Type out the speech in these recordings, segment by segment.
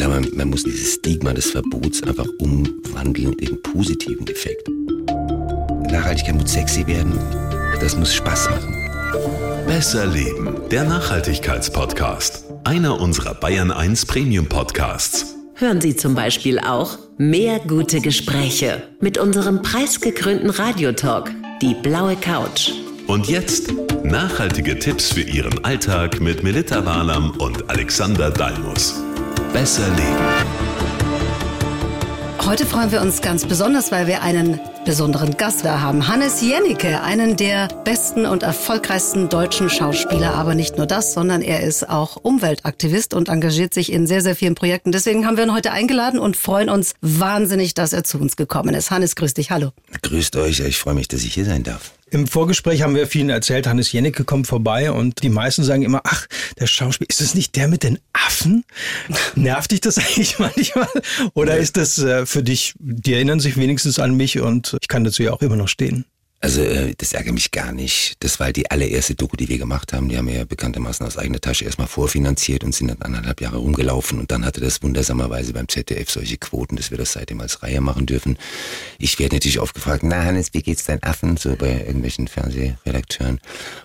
glaube, man muss dieses Stigma des Verbots einfach umwandeln in positiven Effekt. Nachhaltigkeit muss sexy werden, das muss Spaß machen. Besser Leben, der Nachhaltigkeitspodcast. Einer unserer Bayern 1 Premium Podcasts. Hören Sie zum Beispiel auch mehr gute Gespräche mit unserem preisgekrönten Radiotalk, die blaue Couch. Und jetzt nachhaltige Tipps für Ihren Alltag mit Melita Walam und Alexander Dalmus. Besser leben. Heute freuen wir uns ganz besonders, weil wir einen besonderen Gast da haben. Hannes Jennecke, einen der besten und erfolgreichsten deutschen Schauspieler. Aber nicht nur das, sondern er ist auch Umweltaktivist und engagiert sich in sehr, sehr vielen Projekten. Deswegen haben wir ihn heute eingeladen und freuen uns wahnsinnig, dass er zu uns gekommen ist. Hannes, grüß dich. Hallo. Grüßt euch, ich freue mich, dass ich hier sein darf. Im Vorgespräch haben wir vielen erzählt, Hannes Jennecke kommt vorbei und die meisten sagen immer, ach, der Schauspieler, ist es nicht der mit den Affen? Nervt dich das eigentlich manchmal? Oder ist das äh, für dich, die erinnern sich wenigstens an mich und ich kann dazu ja auch immer noch stehen? Also äh, das ärgert mich gar nicht. Das war die allererste Doku, die wir gemacht haben. Die haben wir ja bekanntermaßen aus eigener Tasche erstmal vorfinanziert und sind dann anderthalb Jahre rumgelaufen. Und dann hatte das wundersamerweise beim ZDF solche Quoten, dass wir das seitdem als Reihe machen dürfen. Ich werde natürlich oft gefragt, na Hannes, wie geht's deinen Affen? So bei irgendwelchen Fernsehredakteuren.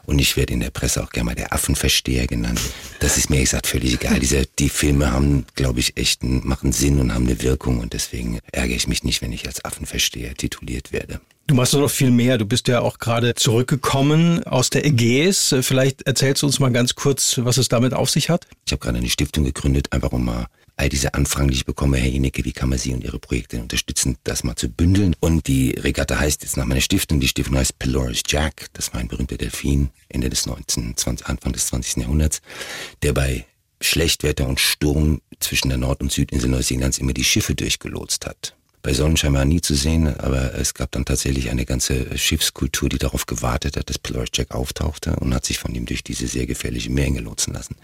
Und ich werde in der Presse auch gerne mal der Affenversteher genannt. Das ist mir gesagt völlig egal. Diese, die Filme haben, glaube ich, echt machen Sinn und haben eine Wirkung. Und deswegen ärgere ich mich nicht, wenn ich als Affenversteher tituliert werde. Du machst doch noch viel mehr. Du bist ja auch gerade zurückgekommen aus der Ägäis. Vielleicht erzählst du uns mal ganz kurz, was es damit auf sich hat. Ich habe gerade eine Stiftung gegründet, einfach um mal all diese Anfragen, die ich bekomme, Herr Inecke, wie kann man Sie und Ihre Projekte unterstützen, das mal zu bündeln. Und die Regatta heißt jetzt nach meiner Stiftung, die Stiftung heißt Pelorus Jack, das war ein berühmter Delfin, Ende des 19., 20, Anfang des 20. Jahrhunderts, der bei Schlechtwetter und Sturm zwischen der Nord- und Südinsel Neuseelands immer die Schiffe durchgelotst hat bei Sonnenschein war nie zu sehen, aber es gab dann tatsächlich eine ganze Schiffskultur, die darauf gewartet hat, dass Polaris Jack auftauchte und hat sich von ihm durch diese sehr gefährliche Meerenge lotsen lassen.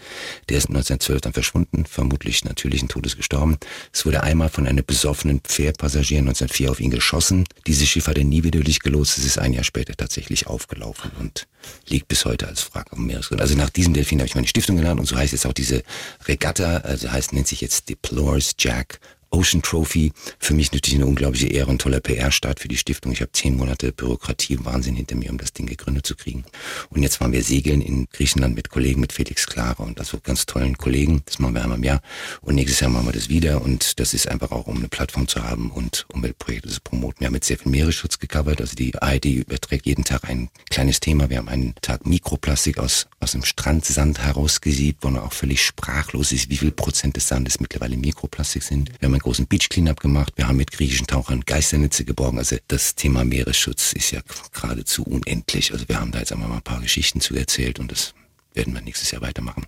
Der ist 1912 dann verschwunden, vermutlich natürlichen Todes gestorben. Es wurde einmal von einem besoffenen Pferdpassagier 1904 auf ihn geschossen. Dieses Schiff hat er nie wieder durchgelotst. Es ist ein Jahr später tatsächlich aufgelaufen und liegt bis heute als Wrack am Meeresgrund. Also nach diesem Delfin habe ich meine Stiftung genannt und so heißt jetzt auch diese Regatta, also heißt, nennt sich jetzt Deplores Jack Ocean Trophy. Für mich natürlich eine unglaubliche Ehre und toller PR-Start für die Stiftung. Ich habe zehn Monate Bürokratie und Wahnsinn hinter mir, um das Ding gegründet zu kriegen. Und jetzt waren wir segeln in Griechenland mit Kollegen, mit Felix Klare und also ganz tollen Kollegen. Das machen wir einmal im Jahr. Und nächstes Jahr machen wir das wieder. Und das ist einfach auch, um eine Plattform zu haben und Umweltprojekte zu promoten. Wir haben jetzt sehr viel Meeresschutz gecovert. Also die ARD überträgt jeden Tag ein kleines Thema. Wir haben einen Tag Mikroplastik aus, aus dem Strandsand herausgesiebt, wo man auch völlig sprachlos ist, wie viel Prozent des Sandes mittlerweile Mikroplastik sind. Wir haben großen Beach Cleanup gemacht. Wir haben mit griechischen Tauchern Geisternetze geborgen. Also das Thema Meeresschutz ist ja geradezu unendlich. Also wir haben da jetzt einmal mal ein paar Geschichten zu erzählt und das werden wir nächstes Jahr weitermachen.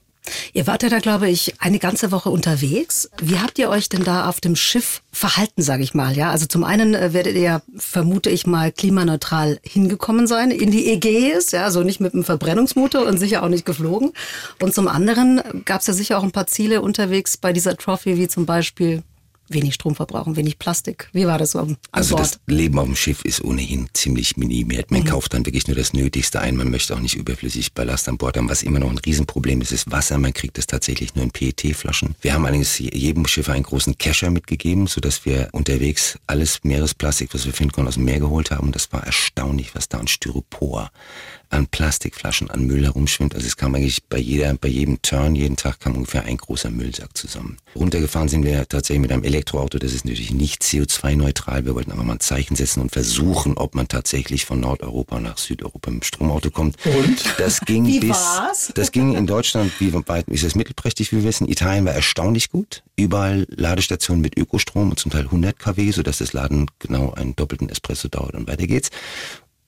Ihr wart ja da, glaube ich, eine ganze Woche unterwegs. Wie habt ihr euch denn da auf dem Schiff verhalten, sage ich mal? Ja, also zum einen äh, werdet ihr vermute ich mal, klimaneutral hingekommen sein in die Ägäis, ja, also nicht mit einem Verbrennungsmotor und sicher auch nicht geflogen. Und zum anderen gab es ja sicher auch ein paar Ziele unterwegs bei dieser Trophy, wie zum Beispiel wenig Strom verbrauchen, wenig Plastik. Wie war das so am Also Bord? das Leben auf dem Schiff ist ohnehin ziemlich minimiert. Man mhm. kauft dann wirklich nur das Nötigste ein. Man möchte auch nicht überflüssig Ballast an Bord haben. Was immer noch ein Riesenproblem ist, ist Wasser. Man kriegt es tatsächlich nur in PET-Flaschen. Wir haben allerdings jedem Schiff einen großen Kescher mitgegeben, sodass wir unterwegs alles Meeresplastik, was wir finden konnten, aus dem Meer geholt haben. Das war erstaunlich, was da an Styropor an Plastikflaschen, an Müll herumschwimmt. Also es kam eigentlich bei jeder, bei jedem Turn, jeden Tag kam ungefähr ein großer Müllsack zusammen. Runtergefahren sind wir tatsächlich mit einem Elektroauto. Das ist natürlich nicht CO2-neutral. Wir wollten aber mal ein Zeichen setzen und versuchen, ob man tatsächlich von Nordeuropa nach Südeuropa mit dem Stromauto kommt. Und? Das ging wie bis, war's? das ging in Deutschland, wie weit ist es mittelprächtig, wie wir wissen. Italien war erstaunlich gut. Überall Ladestationen mit Ökostrom und zum Teil 100 kW, sodass das Laden genau einen doppelten Espresso dauert und weiter geht's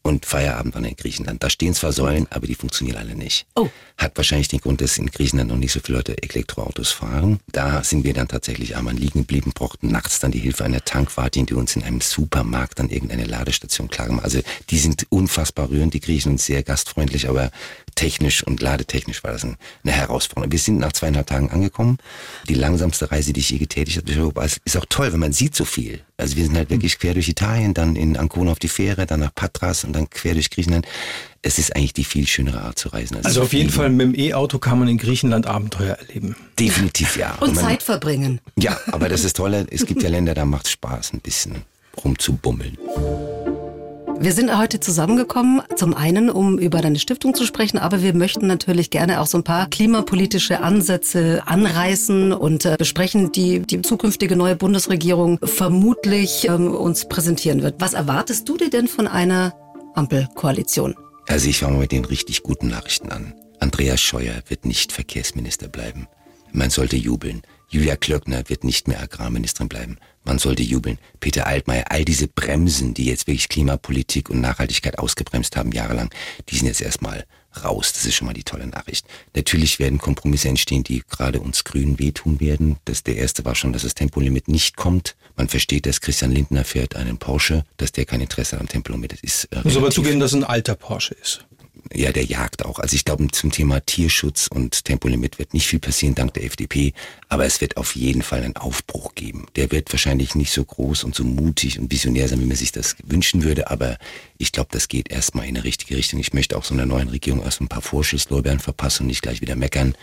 und Feierabend dann in Griechenland. Da stehen zwar Säulen, aber die funktionieren alle nicht. Oh. Hat wahrscheinlich den Grund, dass in Griechenland noch nicht so viele Leute Elektroautos fahren. Da sind wir dann tatsächlich einmal liegen geblieben, brauchten nachts dann die Hilfe einer Tankwartin, die uns in einem Supermarkt dann irgendeine Ladestation gemacht. Also die sind unfassbar rührend, die Griechen und sehr gastfreundlich, aber technisch und ladetechnisch war das eine Herausforderung. Wir sind nach zweieinhalb Tagen angekommen. Die langsamste Reise, die ich je getätigt habe, ist auch toll, wenn man sieht so viel. Also wir sind halt wirklich quer durch Italien, dann in Ancona auf die Fähre, dann nach Patras und dann quer durch Griechenland. Es ist eigentlich die viel schönere Art zu reisen. Also auf jeden Fall mit dem E-Auto kann man in Griechenland Abenteuer erleben. Definitiv ja. Und, und man, Zeit verbringen. Ja, aber das ist toll. Es gibt ja Länder, da macht es Spaß, ein bisschen rumzubummeln. Wir sind heute zusammengekommen, zum einen, um über deine Stiftung zu sprechen, aber wir möchten natürlich gerne auch so ein paar klimapolitische Ansätze anreißen und äh, besprechen, die die zukünftige neue Bundesregierung vermutlich ähm, uns präsentieren wird. Was erwartest du dir denn von einer Ampelkoalition? Also ich fange mal mit den richtig guten Nachrichten an. Andreas Scheuer wird nicht Verkehrsminister bleiben. Man sollte jubeln. Julia Klöckner wird nicht mehr Agrarministerin bleiben. Man sollte jubeln. Peter Altmaier, all diese Bremsen, die jetzt wirklich Klimapolitik und Nachhaltigkeit ausgebremst haben jahrelang, die sind jetzt erstmal raus. Das ist schon mal die tolle Nachricht. Natürlich werden Kompromisse entstehen, die gerade uns Grünen wehtun werden. Das der erste war schon, dass das Tempolimit nicht kommt. Man versteht, dass Christian Lindner fährt einen Porsche, dass der kein Interesse am Tempolimit ist. Äh, Muss aber zugeben, dass es ein alter Porsche ist ja, der Jagd auch. Also ich glaube, zum Thema Tierschutz und Tempolimit wird nicht viel passieren dank der FDP, aber es wird auf jeden Fall einen Aufbruch geben. Der wird wahrscheinlich nicht so groß und so mutig und visionär sein, wie man sich das wünschen würde, aber ich glaube, das geht erstmal in eine richtige Richtung. Ich möchte auch so einer neuen Regierung erst ein paar Vorschusslorbeeren verpassen und nicht gleich wieder meckern.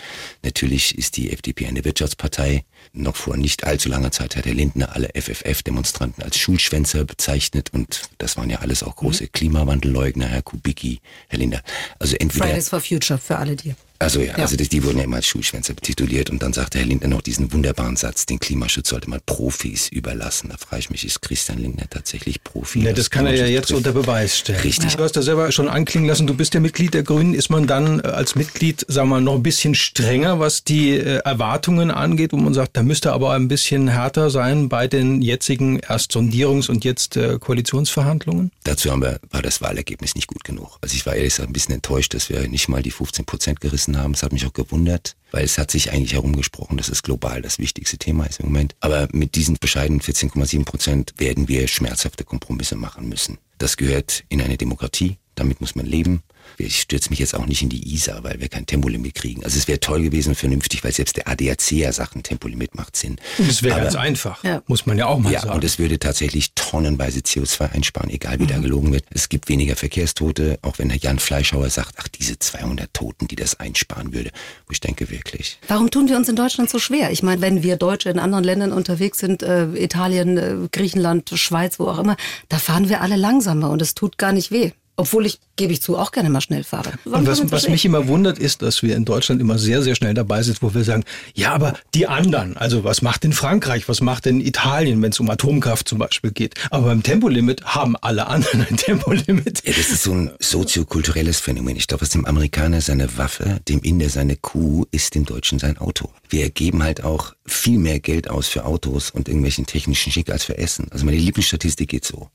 Natürlich ist die FDP eine Wirtschaftspartei. Noch vor nicht allzu langer Zeit hat Herr Lindner alle FFF-Demonstranten als Schulschwänzer bezeichnet und das waren ja alles auch große mhm. Klimawandelleugner, Herr Kubicki, Herr Lindner. Also entweder Fridays for Future für alle die. Also ja, ja. also die, die wurden ja immer als Schulschwänze betituliert und dann sagte Herr Lindner noch diesen wunderbaren Satz, den Klimaschutz sollte man Profis überlassen. Da frage ich mich, ist Christian Lindner tatsächlich Profi? Ja, das kann er ja jetzt trifft? unter Beweis stellen. Richtig. Du hast ja selber schon anklingen lassen, du bist ja Mitglied der Grünen. Ist man dann äh, als Mitglied, sagen wir mal, noch ein bisschen strenger, was die äh, Erwartungen angeht, wo man sagt, da müsste aber ein bisschen härter sein bei den jetzigen erst Sondierungs- und jetzt äh, Koalitionsverhandlungen? Dazu haben wir, war das Wahlergebnis nicht gut genug. Also ich war ehrlich gesagt ein bisschen enttäuscht, dass wir nicht mal die 15 Prozent gerissen gerissen haben. Es hat mich auch gewundert, weil es hat sich eigentlich herumgesprochen, dass es global das wichtigste Thema ist im Moment. Aber mit diesen bescheidenen 14,7 Prozent werden wir schmerzhafte Kompromisse machen müssen. Das gehört in eine Demokratie. Damit muss man leben. Ich stürze mich jetzt auch nicht in die Isar, weil wir kein Tempolimit kriegen. Also es wäre toll gewesen vernünftig, weil selbst der ADAC ja sagt, ein Tempolimit macht Sinn. Und es wäre ganz einfach, ja. muss man ja auch mal ja, sagen. Ja, und es würde tatsächlich tonnenweise CO2 einsparen, egal wie mhm. da gelogen wird. Es gibt weniger Verkehrstote, auch wenn Herr Jan Fleischhauer sagt, ach, diese 200 Toten, die das einsparen würde. Wo ich denke wirklich. Warum tun wir uns in Deutschland so schwer? Ich meine, wenn wir Deutsche in anderen Ländern unterwegs sind, äh, Italien, äh, Griechenland, Schweiz, wo auch immer, da fahren wir alle langsamer und es tut gar nicht weh. Obwohl ich, gebe ich zu, auch gerne mal schnell fahre. und was, was mich immer wundert, ist, dass wir in Deutschland immer sehr, sehr schnell dabei sind, wo wir sagen, ja, aber die anderen, also was macht denn Frankreich, was macht denn Italien, wenn es um Atomkraft zum Beispiel geht. Aber beim Tempolimit haben alle anderen ein Tempolimit. Ja, das ist so ein soziokulturelles Phänomen. Ich glaube, was dem Amerikaner seine Waffe, dem Inder seine Kuh, ist dem Deutschen sein Auto. Wir geben halt auch viel mehr Geld aus für Autos und irgendwelchen technischen Schick als für Essen. Also meine Lieblingsstatistik geht so.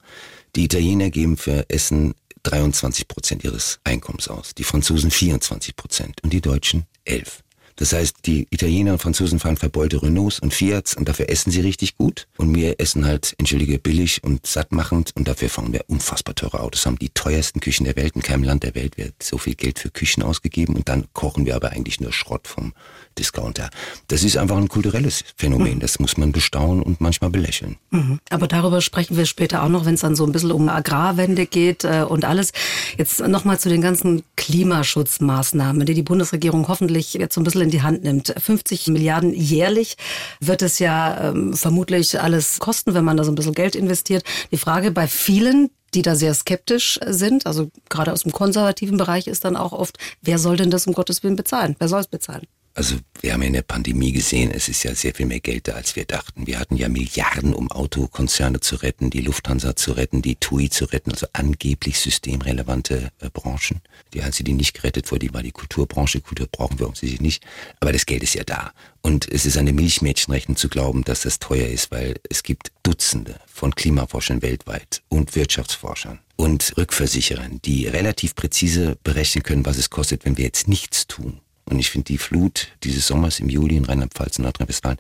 Die Italiener geben für Essen 23 Prozent ihres Einkommens aus, die Franzosen 24 Prozent und die Deutschen 11. Das heißt, die Italiener und Franzosen fahren verbeulte Renaults und Fiats und dafür essen sie richtig gut. Und wir essen halt, entschuldige, billig und sattmachend und dafür fahren wir unfassbar teure Autos, haben die teuersten Küchen der Welt. In keinem Land der Welt wird so viel Geld für Küchen ausgegeben und dann kochen wir aber eigentlich nur Schrott vom Discounter. Das ist einfach ein kulturelles Phänomen. Mhm. Das muss man bestaunen und manchmal belächeln. Mhm. Aber darüber sprechen wir später auch noch, wenn es dann so ein bisschen um Agrarwende geht äh, und alles. Jetzt nochmal zu den ganzen Klimaschutzmaßnahmen, die die Bundesregierung hoffentlich jetzt so ein bisschen in die Hand nimmt. 50 Milliarden jährlich wird es ja ähm, vermutlich alles kosten, wenn man da so ein bisschen Geld investiert. Die Frage bei vielen, die da sehr skeptisch sind, also gerade aus dem konservativen Bereich ist dann auch oft, wer soll denn das um Gottes Willen bezahlen? Wer soll es bezahlen? Also wir haben ja in der Pandemie gesehen, es ist ja sehr viel mehr Geld da, als wir dachten. Wir hatten ja Milliarden, um Autokonzerne zu retten, die Lufthansa zu retten, die TUI zu retten, also angeblich systemrelevante äh, Branchen. Die einzige, die nicht gerettet wurde, die war die Kulturbranche. Kultur brauchen wir offensichtlich nicht. Aber das Geld ist ja da. Und es ist eine Milchmädchenrechnung zu glauben, dass das teuer ist, weil es gibt Dutzende von Klimaforschern weltweit und Wirtschaftsforschern und Rückversicherern, die relativ präzise berechnen können, was es kostet, wenn wir jetzt nichts tun und ich finde, die Flut dieses Sommers im Juli in Rheinland-Pfalz und Nordrhein-Westfalen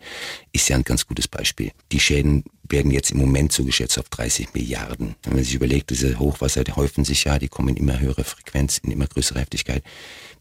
ist ja ein ganz gutes Beispiel. Die Schäden werden jetzt im Moment so geschätzt auf 30 Milliarden. Wenn man sich überlegt, diese Hochwasser, die häufen sich ja, die kommen in immer höhere Frequenz, in immer größere Heftigkeit.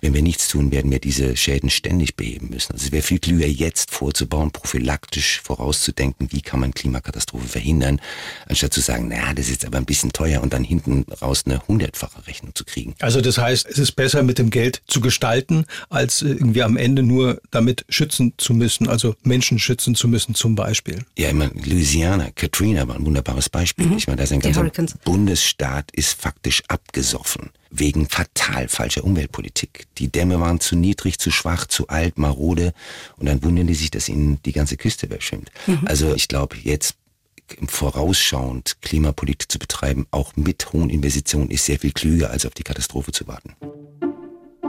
Wenn wir nichts tun, werden wir diese Schäden ständig beheben müssen. Also es wäre viel klüger, jetzt vorzubauen, prophylaktisch vorauszudenken, wie kann man Klimakatastrophe verhindern, anstatt zu sagen, naja, das ist jetzt aber ein bisschen teuer und dann hinten raus eine hundertfache Rechnung zu kriegen. Also das heißt, es ist besser mit dem Geld zu gestalten, als irgendwie am Ende nur damit schützen zu müssen, also Menschen schützen zu müssen zum Beispiel. Ja, ich meine, Louisiana, Katrina war ein wunderbares Beispiel. Mhm. Ich meine, da ist ein ganzer Bundesstaat ist faktisch abgesoffen wegen fatal falscher Umweltpolitik. Die Dämme waren zu niedrig, zu schwach, zu alt, marode und dann wundern die sich, dass ihnen die ganze Küste überschwimmt. Mhm. Also ich glaube, jetzt vorausschauend Klimapolitik zu betreiben, auch mit hohen Investitionen, ist sehr viel klüger, als auf die Katastrophe zu warten.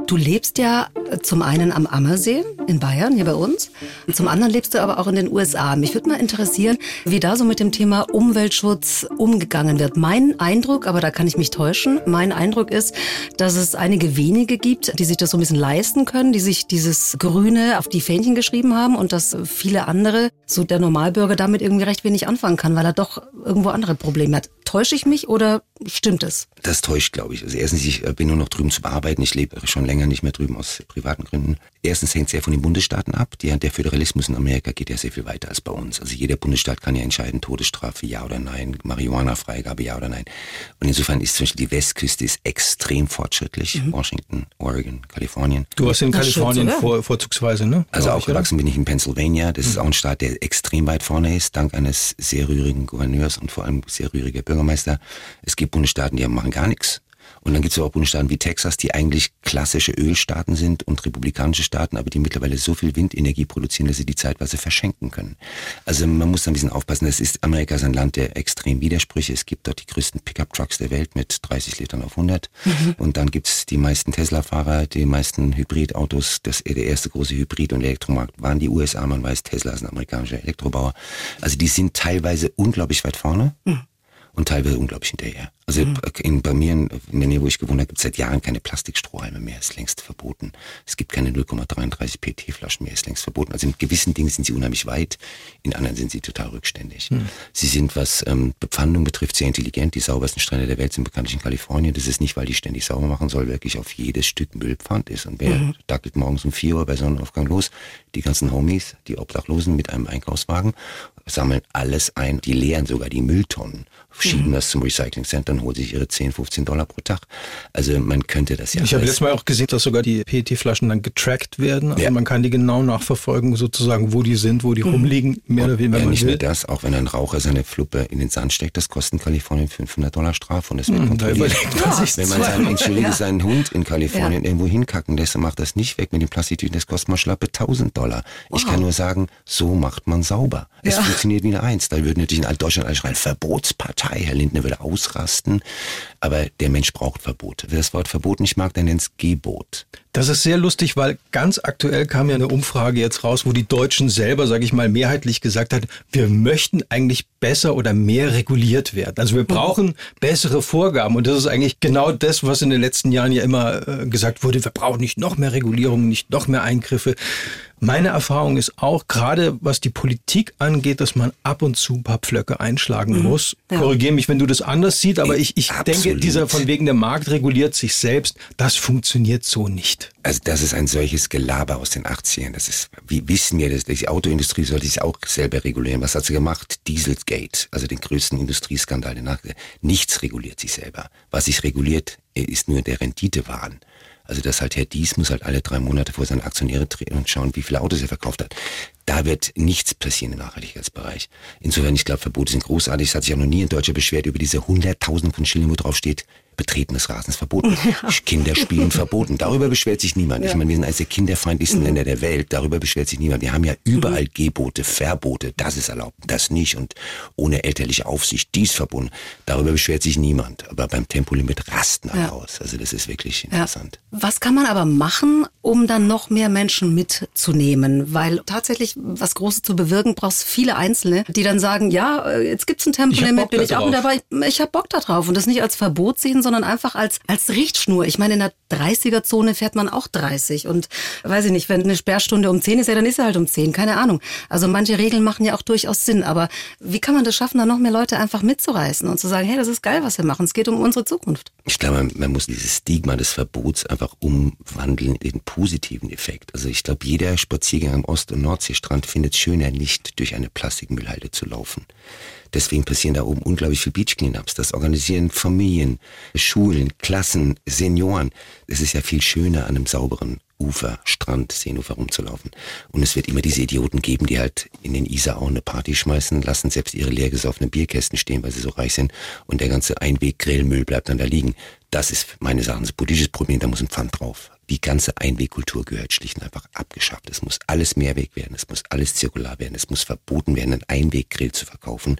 Du lebst ja zum einen am Ammersee in Bayern, hier bei uns. Zum anderen lebst du aber auch in den USA. Mich würde mal interessieren, wie da so mit dem Thema Umweltschutz umgegangen wird. Mein Eindruck, aber da kann ich mich täuschen, mein Eindruck ist, dass es einige wenige gibt, die sich das so ein bisschen leisten können, die sich dieses Grüne auf die Fähnchen geschrieben haben und dass viele andere, so der Normalbürger, damit irgendwie recht wenig anfangen kann, weil er doch irgendwo andere Probleme hat. Täusche ich mich oder stimmt es? Das täuscht, glaube ich. Also erstens, ich äh, bin nur noch drüben zu bearbeiten. Ich lebe schon länger nicht mehr drüben aus privaten Gründen. Erstens hängt es sehr von den Bundesstaaten ab. Der, der Föderalismus in Amerika geht ja sehr viel weiter als bei uns. Also jeder Bundesstaat kann ja entscheiden, Todesstrafe ja oder nein, Marihuana-Freigabe ja oder nein. Und insofern ist zum Beispiel die Westküste ist extrem fortschrittlich. Mhm. Washington, Oregon, Kalifornien. Du warst in Kalifornien vor, vorzugsweise, ne? Also aufgewachsen bin ich in Pennsylvania. Das mhm. ist auch ein Staat, der extrem weit vorne ist, dank eines sehr rührigen Gouverneurs und vor allem sehr rühriger Bürger Bürgermeister. Es gibt Bundesstaaten, die machen gar nichts. Und dann gibt es auch Bundesstaaten wie Texas, die eigentlich klassische Ölstaaten sind und republikanische Staaten, aber die mittlerweile so viel Windenergie produzieren, dass sie die zeitweise verschenken können. Also man muss da ein bisschen aufpassen. Das ist, Amerika ist ein Land der extrem Widersprüche. Es gibt dort die größten Pickup-Trucks der Welt mit 30 Litern auf 100. Mhm. Und dann gibt es die meisten Tesla-Fahrer, die meisten Hybridautos. Das, der erste große Hybrid- und Elektromarkt waren die USA. Man weiß, Tesla ist ein amerikanischer Elektrobauer. Also die sind teilweise unglaublich weit vorne. Mhm und teilweise unglaublich hinterher. Also mhm. in, bei mir in, in der Nähe, wo ich gewohnt habe, gibt es seit Jahren keine Plastikstrohhalme mehr, ist längst verboten. Es gibt keine 0,33 PT-Flaschen mehr, ist längst verboten. Also in gewissen Dingen sind sie unheimlich weit, in anderen sind sie total rückständig. Mhm. Sie sind, was ähm, Bepfandung betrifft, sehr intelligent. Die saubersten Strände der Welt sind bekanntlich in Kalifornien. Das ist nicht, weil die ständig sauber machen soll, wirklich auf jedes Stück Müllpfand ist. Und wer mhm. dackelt morgens um 4 Uhr bei Sonnenaufgang los? Die ganzen Homies, die Obdachlosen mit einem Einkaufswagen, sammeln alles ein. Die leeren sogar die Mülltonnen schieben mhm. das zum Recycling Center und holen sich ihre 10, 15 Dollar pro Tag. Also man könnte das ja. Ich habe letztes Mal auch gesehen, dass sogar die PET-Flaschen dann getrackt werden. Also ja. man kann die genau nachverfolgen, sozusagen, wo die sind, wo die mhm. rumliegen, mehr oder weniger. Ja, nicht will. nur das, auch wenn ein Raucher seine Fluppe in den Sand steckt, das kostet in Kalifornien 500 Dollar Strafe und es wird mhm, kontrolliert. Ja, wenn man seinen, entschuldige, seinen Hund in Kalifornien irgendwo hinkacken lässt und macht das nicht weg mit den Plastiktüten, das kostet mal schlappe 1000 Dollar. Wow. Ich kann nur sagen, so macht man sauber. Es funktioniert wie eine Eins. Da würde natürlich in Deutschland alle schreien, Verbotspartei, Herr Lindner würde ausrasten. Aber der Mensch braucht Verbote. Wer das Wort Verbot nicht mag, der nennt es Gebot. Das ist sehr lustig, weil ganz aktuell kam ja eine Umfrage jetzt raus, wo die Deutschen selber, sage ich mal, mehrheitlich gesagt hat, wir möchten eigentlich besser oder mehr reguliert werden. Also wir brauchen bessere Vorgaben und das ist eigentlich genau das, was in den letzten Jahren ja immer äh, gesagt wurde, wir brauchen nicht noch mehr Regulierung, nicht noch mehr Eingriffe. Meine Erfahrung ist auch, gerade was die Politik angeht, dass man ab und zu ein paar Pflöcke einschlagen mhm. muss. Ja. Korrigiere mich, wenn du das anders siehst, aber ich, ich denke, dieser von wegen der Markt reguliert sich selbst, das funktioniert so nicht. Also das ist ein solches Gelaber aus den 80ern. Das ist, wie wissen wir das? Die Autoindustrie sollte sich auch selber regulieren. Was hat sie gemacht? Dieselgate, also den größten Industrieskandal der Nacht. Nichts reguliert sich selber. Was sich reguliert, ist nur der Renditewahn. Also dass halt Herr Dies muss halt alle drei Monate vor seine Aktionäre treten und schauen, wie viele Autos er verkauft hat. Da wird nichts passieren im Nachhaltigkeitsbereich. Insofern, ich glaube, Verbote sind großartig. Es hat sich auch noch nie in Deutschland beschwert über diese Hunderttausend von Schilling, wo drauf steht, Betreten des Rasens verboten. Ja. Kinderspielen verboten. Darüber beschwert sich niemand. Ja. Ich meine, wir sind eines der kinderfeindlichsten mhm. Länder der Welt. Darüber beschwert sich niemand. Wir haben ja überall mhm. Gebote, Verbote. Das ist erlaubt, das nicht. Und ohne elterliche Aufsicht dies verbunden. Darüber beschwert sich niemand. Aber beim Tempolimit rasten alle ja. aus. Also das ist wirklich interessant. Was kann man aber machen, um dann noch mehr Menschen mitzunehmen? Weil tatsächlich was Großes zu bewirken, brauchst viele Einzelne, die dann sagen, ja, äh, jetzt gibt's ein Tempolimit, bin ich auch mit dabei. Ich, habe Bock da drauf. Und das nicht als Verbot sehen, sondern einfach als, als Richtschnur. Ich meine, in der 30er-Zone fährt man auch 30. Und weiß ich nicht, wenn eine Sperrstunde um 10 ist, ja, dann ist er halt um 10. Keine Ahnung. Also manche Regeln machen ja auch durchaus Sinn. Aber wie kann man das schaffen, da noch mehr Leute einfach mitzureißen und zu sagen, hey, das ist geil, was wir machen. Es geht um unsere Zukunft. Ich glaube, man muss dieses Stigma des Verbots einfach umwandeln in positiven Effekt. Also ich glaube, jeder Spaziergang am Ost- und Nordseestrand findet es schöner, nicht durch eine Plastikmüllhalde zu laufen. Deswegen passieren da oben unglaublich viel Beach Cleanups. Das organisieren Familien, Schulen, Klassen, Senioren. Es ist ja viel schöner an einem sauberen Ufer, Strand, Seenufer rumzulaufen. Und es wird immer diese Idioten geben, die halt in den Isar auch eine Party schmeißen, lassen selbst ihre leer gesoffenen Bierkästen stehen, weil sie so reich sind. Und der ganze Einweg-Grillmüll bleibt dann da liegen. Das ist meines Erachtens ein politisches Problem, da muss ein Pfand drauf. Die ganze Einwegkultur gehört schlicht und einfach abgeschafft. Es muss alles Mehrweg werden, es muss alles zirkular werden, es muss verboten werden, einen Einweggrill zu verkaufen.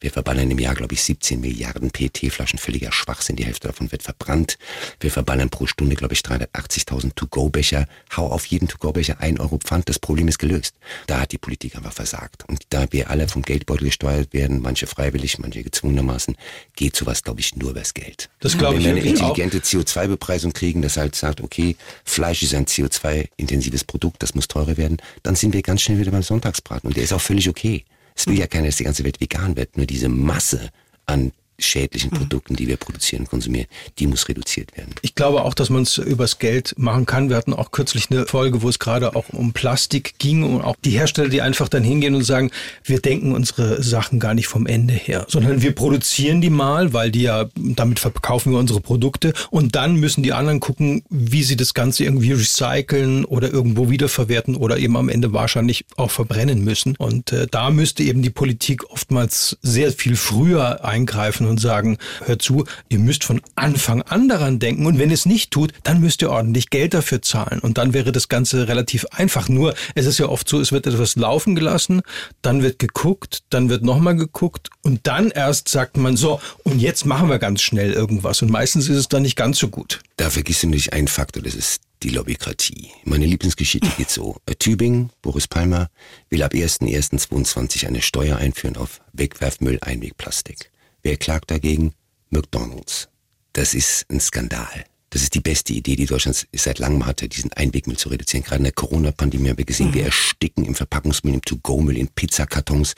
Wir verballern im Jahr, glaube ich, 17 Milliarden PET-Flaschen, völliger Schwachsinn. Die Hälfte davon wird verbrannt. Wir verballern pro Stunde, glaube ich, 380.000 To-Go-Becher. Hau auf jeden To-Go-Becher ein Euro Pfand, das Problem ist gelöst. Da hat die Politik einfach versagt. Und da wir alle vom Geldbeutel gesteuert werden, manche freiwillig, manche gezwungenermaßen, geht sowas, glaube ich, nur übers Geld. Das glaube ich Wenn wir eine intelligente CO2-Bepreisung kriegen, das halt sagt, okay, Fleisch ist ein CO2-intensives Produkt, das muss teurer werden, dann sind wir ganz schnell wieder beim Sonntagsbraten. Und der ist auch völlig okay. Es will ja keiner, dass die ganze Welt vegan wird. Nur diese Masse an schädlichen mhm. Produkten, die wir produzieren und konsumieren, die muss reduziert werden. Ich glaube auch, dass man es übers Geld machen kann. Wir hatten auch kürzlich eine Folge, wo es gerade auch um Plastik ging und auch die Hersteller, die einfach dann hingehen und sagen, wir denken unsere Sachen gar nicht vom Ende her, sondern wir produzieren die mal, weil die ja, damit verkaufen wir unsere Produkte und dann müssen die anderen gucken, wie sie das Ganze irgendwie recyceln oder irgendwo wiederverwerten oder eben am Ende wahrscheinlich auch verbrennen müssen. Und äh, da müsste eben die Politik oftmals sehr viel früher eingreifen und sagen, hört zu, ihr müsst von Anfang an daran denken und wenn es nicht tut, dann müsst ihr ordentlich Geld dafür zahlen und dann wäre das Ganze relativ einfach. Nur es ist ja oft so, es wird etwas laufen gelassen, dann wird geguckt, dann wird nochmal geguckt und dann erst sagt man so, und jetzt machen wir ganz schnell irgendwas und meistens ist es dann nicht ganz so gut. Da vergisst du nicht einen Faktor, das ist die Lobbykratie. Meine Lieblingsgeschichte geht so. Tübingen, Boris Palmer, will ab 1.1.22 eine Steuer einführen auf Wegwerfmüll, Einwegplastik. Wer klagt dagegen? McDonald's. Das ist ein Skandal. Das ist die beste Idee, die Deutschland seit langem hatte, diesen Einwegmüll zu reduzieren. Gerade in der Corona-Pandemie haben wir gesehen, mhm. wir ersticken im Verpackungsmüll, im To-Go-Müll, in Pizzakartons.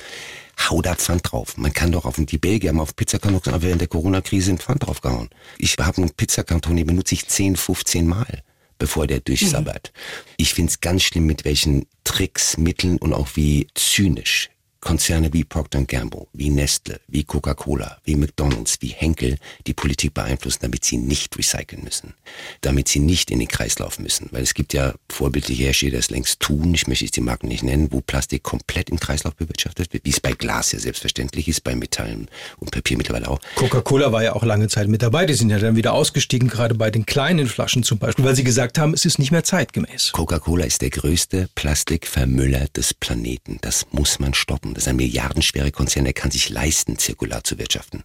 Hau da Pfand drauf. Man kann doch auf, die Belgier haben auf Pizzakartons während der Corona-Krise einen Pfand draufgehauen. Ich habe einen Pizzakarton, den benutze ich 10, 15 Mal bevor der durchsabbert. Mhm. Ich finde es ganz schlimm, mit welchen Tricks, Mitteln und auch wie zynisch Konzerne wie Procter Gamble, wie Nestle, wie Coca-Cola, wie McDonald's, wie Henkel die Politik beeinflussen, damit sie nicht recyceln müssen, damit sie nicht in den Kreislauf müssen. Weil es gibt ja vorbildliche Hersteller, die das längst tun, ich möchte jetzt die Marken nicht nennen, wo Plastik komplett im Kreislauf bewirtschaftet wird, wie es bei Glas ja selbstverständlich ist, bei Metallen und Papier mittlerweile auch. Coca-Cola war ja auch lange Zeit mit dabei, die sind ja dann wieder ausgestiegen, gerade bei den kleinen Flaschen zum Beispiel, weil sie gesagt haben, es ist nicht mehr zeitgemäß. Coca-Cola ist der größte Plastikvermüller des Planeten. Das muss man stoppen. Das ist ein milliardenschwere Konzern, der kann sich leisten, zirkular zu wirtschaften.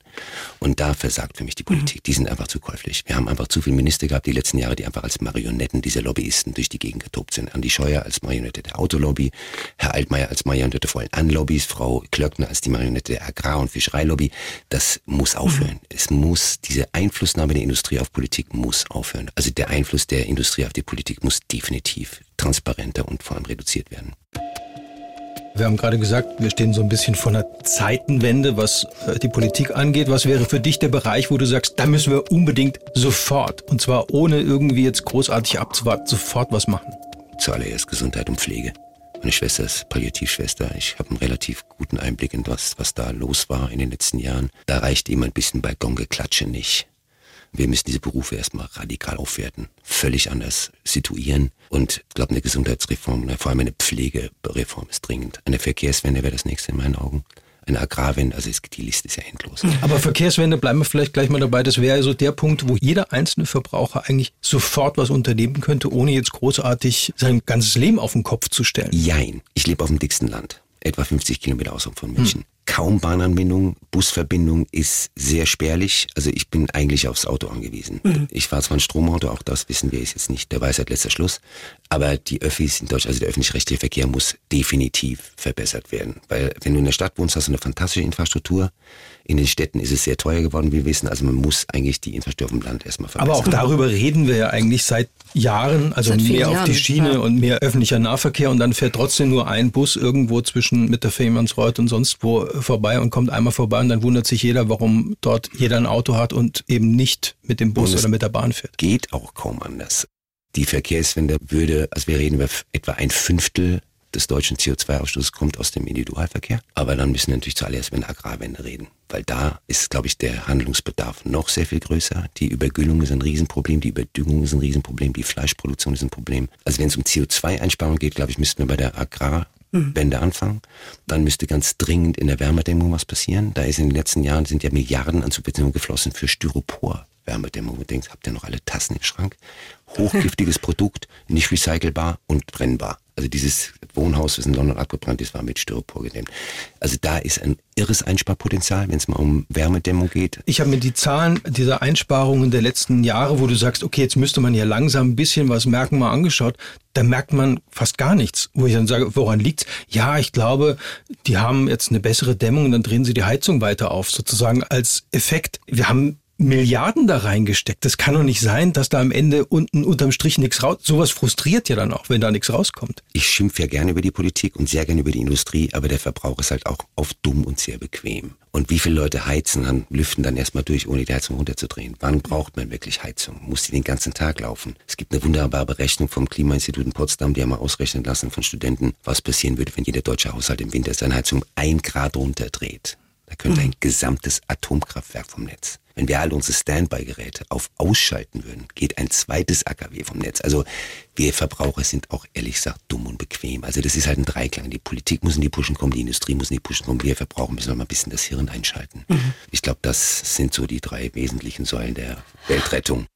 Und da versagt für mich die Politik. Mhm. Die sind einfach zu käuflich. Wir haben einfach zu viele Minister gehabt die letzten Jahre, die einfach als Marionetten dieser Lobbyisten durch die Gegend getobt sind. Andi Scheuer als Marionette der Autolobby, Herr Altmaier als Marionette vor allem an Lobbys, Frau Klöckner als die Marionette der Agrar- und Fischereilobby. Das muss aufhören. Mhm. Es muss, diese Einflussnahme der Industrie auf Politik muss aufhören. Also der Einfluss der Industrie auf die Politik muss definitiv transparenter und vor allem reduziert werden. Wir haben gerade gesagt, wir stehen so ein bisschen vor einer Zeitenwende, was äh, die Politik angeht. Was wäre für dich der Bereich, wo du sagst, da müssen wir unbedingt sofort, und zwar ohne irgendwie jetzt großartig abzuwarten, sofort was machen? Zuallererst Gesundheit und Pflege. Meine Schwester ist Palliativschwester. Ich habe einen relativ guten Einblick in das, was da los war in den letzten Jahren. Da reicht ihm ein bisschen Balkongeklatsche nicht. Wir müssen diese Berufe erstmal radikal aufwerten, völlig anders situieren. Und ich glaube, eine Gesundheitsreform, vor allem eine Pflegereform ist dringend. Eine Verkehrswende wäre das nächste in meinen Augen eine Agrarwende, also es, die Liste ist ja endlos. Aber Verkehrswende, bleiben wir vielleicht gleich mal dabei, das wäre also der Punkt, wo jeder einzelne Verbraucher eigentlich sofort was unternehmen könnte, ohne jetzt großartig sein ganzes Leben auf den Kopf zu stellen. Jein, ich lebe auf dem dicksten Land etwa 50 Kilometer außerhalb von München. Hm. Kaum Bahnanbindung, Busverbindung ist sehr spärlich. Also ich bin eigentlich aufs Auto angewiesen. Mhm. Ich fahre zwar ein Stromauto, auch das wissen wir jetzt nicht der Weisheit letzter Schluss. Aber die Öffis in Deutschland, also der öffentlich-rechtliche Verkehr muss definitiv verbessert werden. Weil wenn du in der Stadt wohnst, hast du eine fantastische Infrastruktur. In den Städten ist es sehr teuer geworden, wie wir wissen. Also man muss eigentlich die Infrastruktur auf dem Land erstmal verbessern. Aber auch darüber reden wir ja eigentlich seit Jahren. Also seit mehr auf die Schiene ja. und mehr öffentlicher Nahverkehr. Und dann fährt trotzdem nur ein Bus irgendwo zwischen mit der Fehmarnsreuth und sonst wo vorbei und kommt einmal vorbei. Und dann wundert sich jeder, warum dort jeder ein Auto hat und eben nicht mit dem Bus oder mit der Bahn fährt. Geht auch kaum anders. Die Verkehrswende würde, also wir reden über etwa ein Fünftel des deutschen CO2-Ausstoßes kommt aus dem Individualverkehr. Aber dann müssen wir natürlich zuallererst über eine Agrarwende reden. Weil da ist, glaube ich, der Handlungsbedarf noch sehr viel größer. Die Übergüllung ist ein Riesenproblem, die Überdüngung ist ein Riesenproblem, die Fleischproduktion ist ein Problem. Also wenn es um CO2-Einsparung geht, glaube ich, müssten wir bei der Agrarwende anfangen. Dann müsste ganz dringend in der Wärmedämmung was passieren. Da ist in den letzten Jahren sind ja Milliarden an Subventionen geflossen für Styropor. Wärmedämmung und denkst, habt ihr noch alle Tassen im Schrank? Hochgiftiges Produkt, nicht recycelbar und brennbar. Also dieses Wohnhaus, das in London abgebrannt ist, war mit Styropor gedämmt. Also da ist ein irres Einsparpotenzial, wenn es mal um Wärmedämmung geht. Ich habe mir die Zahlen dieser Einsparungen der letzten Jahre, wo du sagst, okay, jetzt müsste man ja langsam ein bisschen was merken, mal angeschaut. Da merkt man fast gar nichts. Wo ich dann sage, woran liegt's? Ja, ich glaube, die haben jetzt eine bessere Dämmung und dann drehen sie die Heizung weiter auf, sozusagen als Effekt. Wir haben Milliarden da reingesteckt. Das kann doch nicht sein, dass da am Ende unten unterm Strich nichts raus. Sowas frustriert ja dann auch, wenn da nichts rauskommt. Ich schimpfe ja gerne über die Politik und sehr gerne über die Industrie, aber der Verbrauch ist halt auch oft dumm und sehr bequem. Und wie viele Leute heizen, dann lüften dann erstmal durch, ohne die Heizung runterzudrehen. Wann braucht man wirklich Heizung? Muss die den ganzen Tag laufen? Es gibt eine wunderbare Berechnung vom Klimainstitut in Potsdam, die haben mal ausrechnen lassen von Studenten, was passieren würde, wenn jeder deutsche Haushalt im Winter seine Heizung ein Grad runterdreht. Da könnte ein gesamtes Atomkraftwerk vom Netz. Wenn wir alle unsere Standby-Geräte auf ausschalten würden, geht ein zweites AKW vom Netz. Also wir Verbraucher sind auch ehrlich gesagt dumm und bequem. Also das ist halt ein Dreiklang. Die Politik muss in die Pushen kommen, die Industrie muss in die Pushen kommen, wir Verbraucher müssen mal ein bisschen das Hirn einschalten. Mhm. Ich glaube, das sind so die drei wesentlichen Säulen der Weltrettung.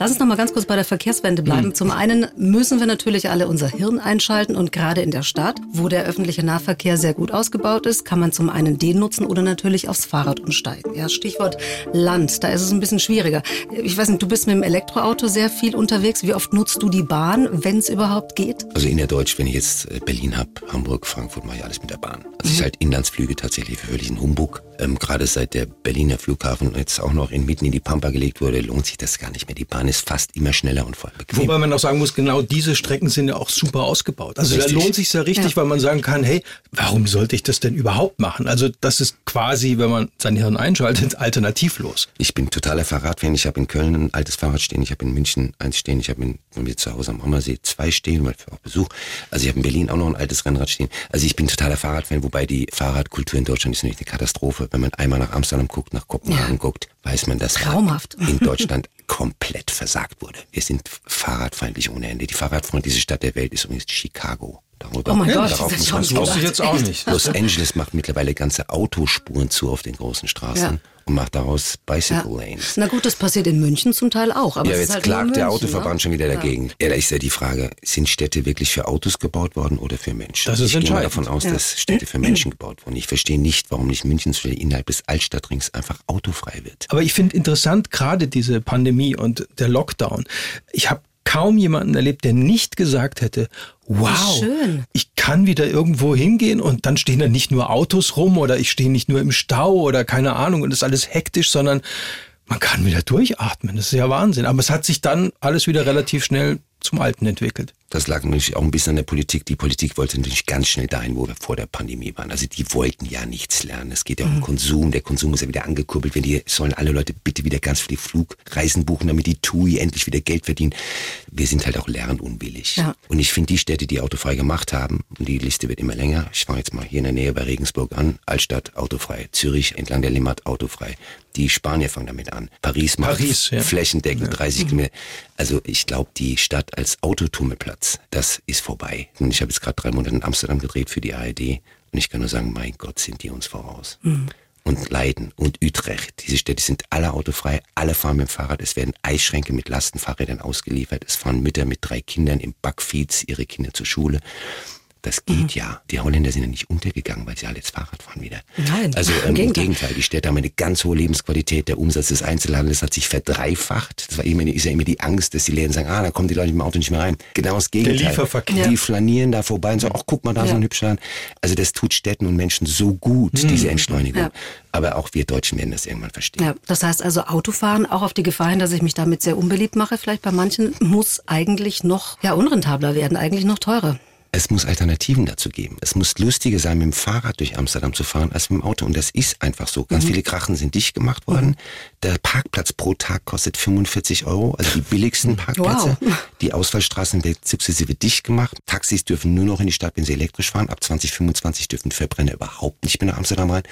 Lass uns noch mal ganz kurz bei der Verkehrswende bleiben. Mhm. Zum einen müssen wir natürlich alle unser Hirn einschalten und gerade in der Stadt, wo der öffentliche Nahverkehr sehr gut ausgebaut ist, kann man zum einen den nutzen oder natürlich aufs Fahrrad umsteigen. Ja, Stichwort Land, da ist es ein bisschen schwieriger. Ich weiß nicht, du bist mit dem Elektroauto sehr viel unterwegs. Wie oft nutzt du die Bahn, wenn es überhaupt geht? Also innerdeutsch, wenn ich jetzt äh, Berlin habe, Hamburg, Frankfurt, mache ich alles mit der Bahn. Also mhm. ich halt Inlandsflüge tatsächlich für völlig ein Humbug. Ähm, gerade seit der Berliner Flughafen jetzt auch noch in, mitten in die Pampa gelegt wurde, lohnt sich das gar nicht mehr. Die Bahn ist fast immer schneller und voll bequem. Wobei man auch sagen muss, genau diese Strecken sind ja auch super ausgebaut. Also richtig. da lohnt sich ja richtig, ja. weil man sagen kann, hey, warum sollte ich das denn überhaupt machen? Also das ist quasi, wenn man sein Hirn einschaltet, alternativlos. Ich bin totaler Fahrradfan. Ich habe in Köln ein altes Fahrrad stehen, ich habe in München eins stehen, ich habe in, bei mir zu Hause am Ammersee zwei stehen, weil für auch Besuch. Also ich habe in Berlin auch noch ein altes Rennrad stehen. Also ich bin totaler Fahrradfan, wobei die Fahrradkultur in Deutschland ist natürlich eine Katastrophe. Wenn man einmal nach Amsterdam guckt, nach Kopenhagen ja. guckt, weiß man, dass Traumhaft. in Deutschland komplett versagt wurde. Wir sind fahrradfeindlich ohne Ende. Die fahrradfreundlichste Stadt der Welt ist übrigens Chicago. Darüber, oh mein Gott, darauf das, das wusste ich jetzt auch nicht. Los Angeles macht mittlerweile ganze Autospuren zu auf den großen Straßen. Ja und macht daraus Bicycle ja. Lanes. Na gut, das passiert in München zum Teil auch. Aber ja, jetzt halt klagt der Autoverband ne? schon wieder dagegen. Ja. da ist ja die Frage, sind Städte wirklich für Autos gebaut worden oder für Menschen? Das ist ich entscheidend. gehe mal davon aus, ja. dass Städte für Menschen gebaut wurden. Ich verstehe nicht, warum nicht München innerhalb des Altstadtrings einfach autofrei wird. Aber ich finde interessant, gerade diese Pandemie und der Lockdown. Ich habe kaum jemanden erlebt, der nicht gesagt hätte, wow, ich kann wieder irgendwo hingehen und dann stehen da nicht nur Autos rum oder ich stehe nicht nur im Stau oder keine Ahnung und ist alles hektisch, sondern man kann wieder durchatmen. Das ist ja Wahnsinn. Aber es hat sich dann alles wieder relativ schnell zum Alten entwickelt. Das lag natürlich auch ein bisschen an der Politik. Die Politik wollte natürlich ganz schnell dahin, wo wir vor der Pandemie waren. Also die wollten ja nichts lernen. Es geht ja mhm. um Konsum. Der Konsum muss ja wieder angekurbelt werden. Die sollen alle Leute bitte wieder ganz viele Flugreisen buchen, damit die TUI endlich wieder Geld verdienen. Wir sind halt auch lernunwillig. Ja. Und ich finde die Städte, die autofrei gemacht haben, und die Liste wird immer länger. Ich fange jetzt mal hier in der Nähe bei Regensburg an. Altstadt autofrei. Zürich entlang der Limmat autofrei. Die Spanier fangen damit an. Paris macht Paris, ja. flächendeckend ja. 30 Kilometer. Also ich glaube, die Stadt als Autotummelplatz, das ist vorbei. Und ich habe jetzt gerade drei Monate in Amsterdam gedreht für die ARD und ich kann nur sagen, mein Gott, sind die uns voraus. Mhm. Und Leiden und Utrecht, diese Städte sind alle autofrei, alle fahren mit dem Fahrrad, es werden Eisschränke mit Lastenfahrrädern ausgeliefert, es fahren Mütter mit drei Kindern im Backfeeds ihre Kinder zur Schule. Das geht mhm. ja. Die Holländer sind ja nicht untergegangen, weil sie alle jetzt Fahrrad fahren wieder. Nein, also ähm, im, Gegenteil. Gegenteil. Die Städte haben eine ganz hohe Lebensqualität. Der Umsatz des Einzelhandels hat sich verdreifacht. Das war immer, ist ja immer die Angst, dass die Läden sagen, ah, da kommen die Leute mit dem Auto nicht mehr rein. Genau das Gegenteil. Der Lieferverkehr. Die flanieren da vorbei und sagen, ach, guck mal, da ja. so ein hübscher Land. Also das tut Städten und Menschen so gut, mhm. diese Entschleunigung. Ja. Aber auch wir Deutschen werden das irgendwann verstehen. Ja, das heißt also Autofahren, auch auf die Gefahr hin, dass ich mich damit sehr unbeliebt mache, vielleicht bei manchen, muss eigentlich noch ja, unrentabler werden, eigentlich noch teurer. Es muss Alternativen dazu geben. Es muss lustiger sein, mit dem Fahrrad durch Amsterdam zu fahren, als mit dem Auto. Und das ist einfach so. Ganz mhm. viele Krachen sind dicht gemacht worden. Mhm. Der Parkplatz pro Tag kostet 45 Euro, also die billigsten Parkplätze. Wow. Die Ausfallstraßen werden sukzessive dicht gemacht. Taxis dürfen nur noch in die Stadt, wenn sie elektrisch fahren. Ab 2025 dürfen Verbrenner überhaupt nicht mehr nach Amsterdam rein.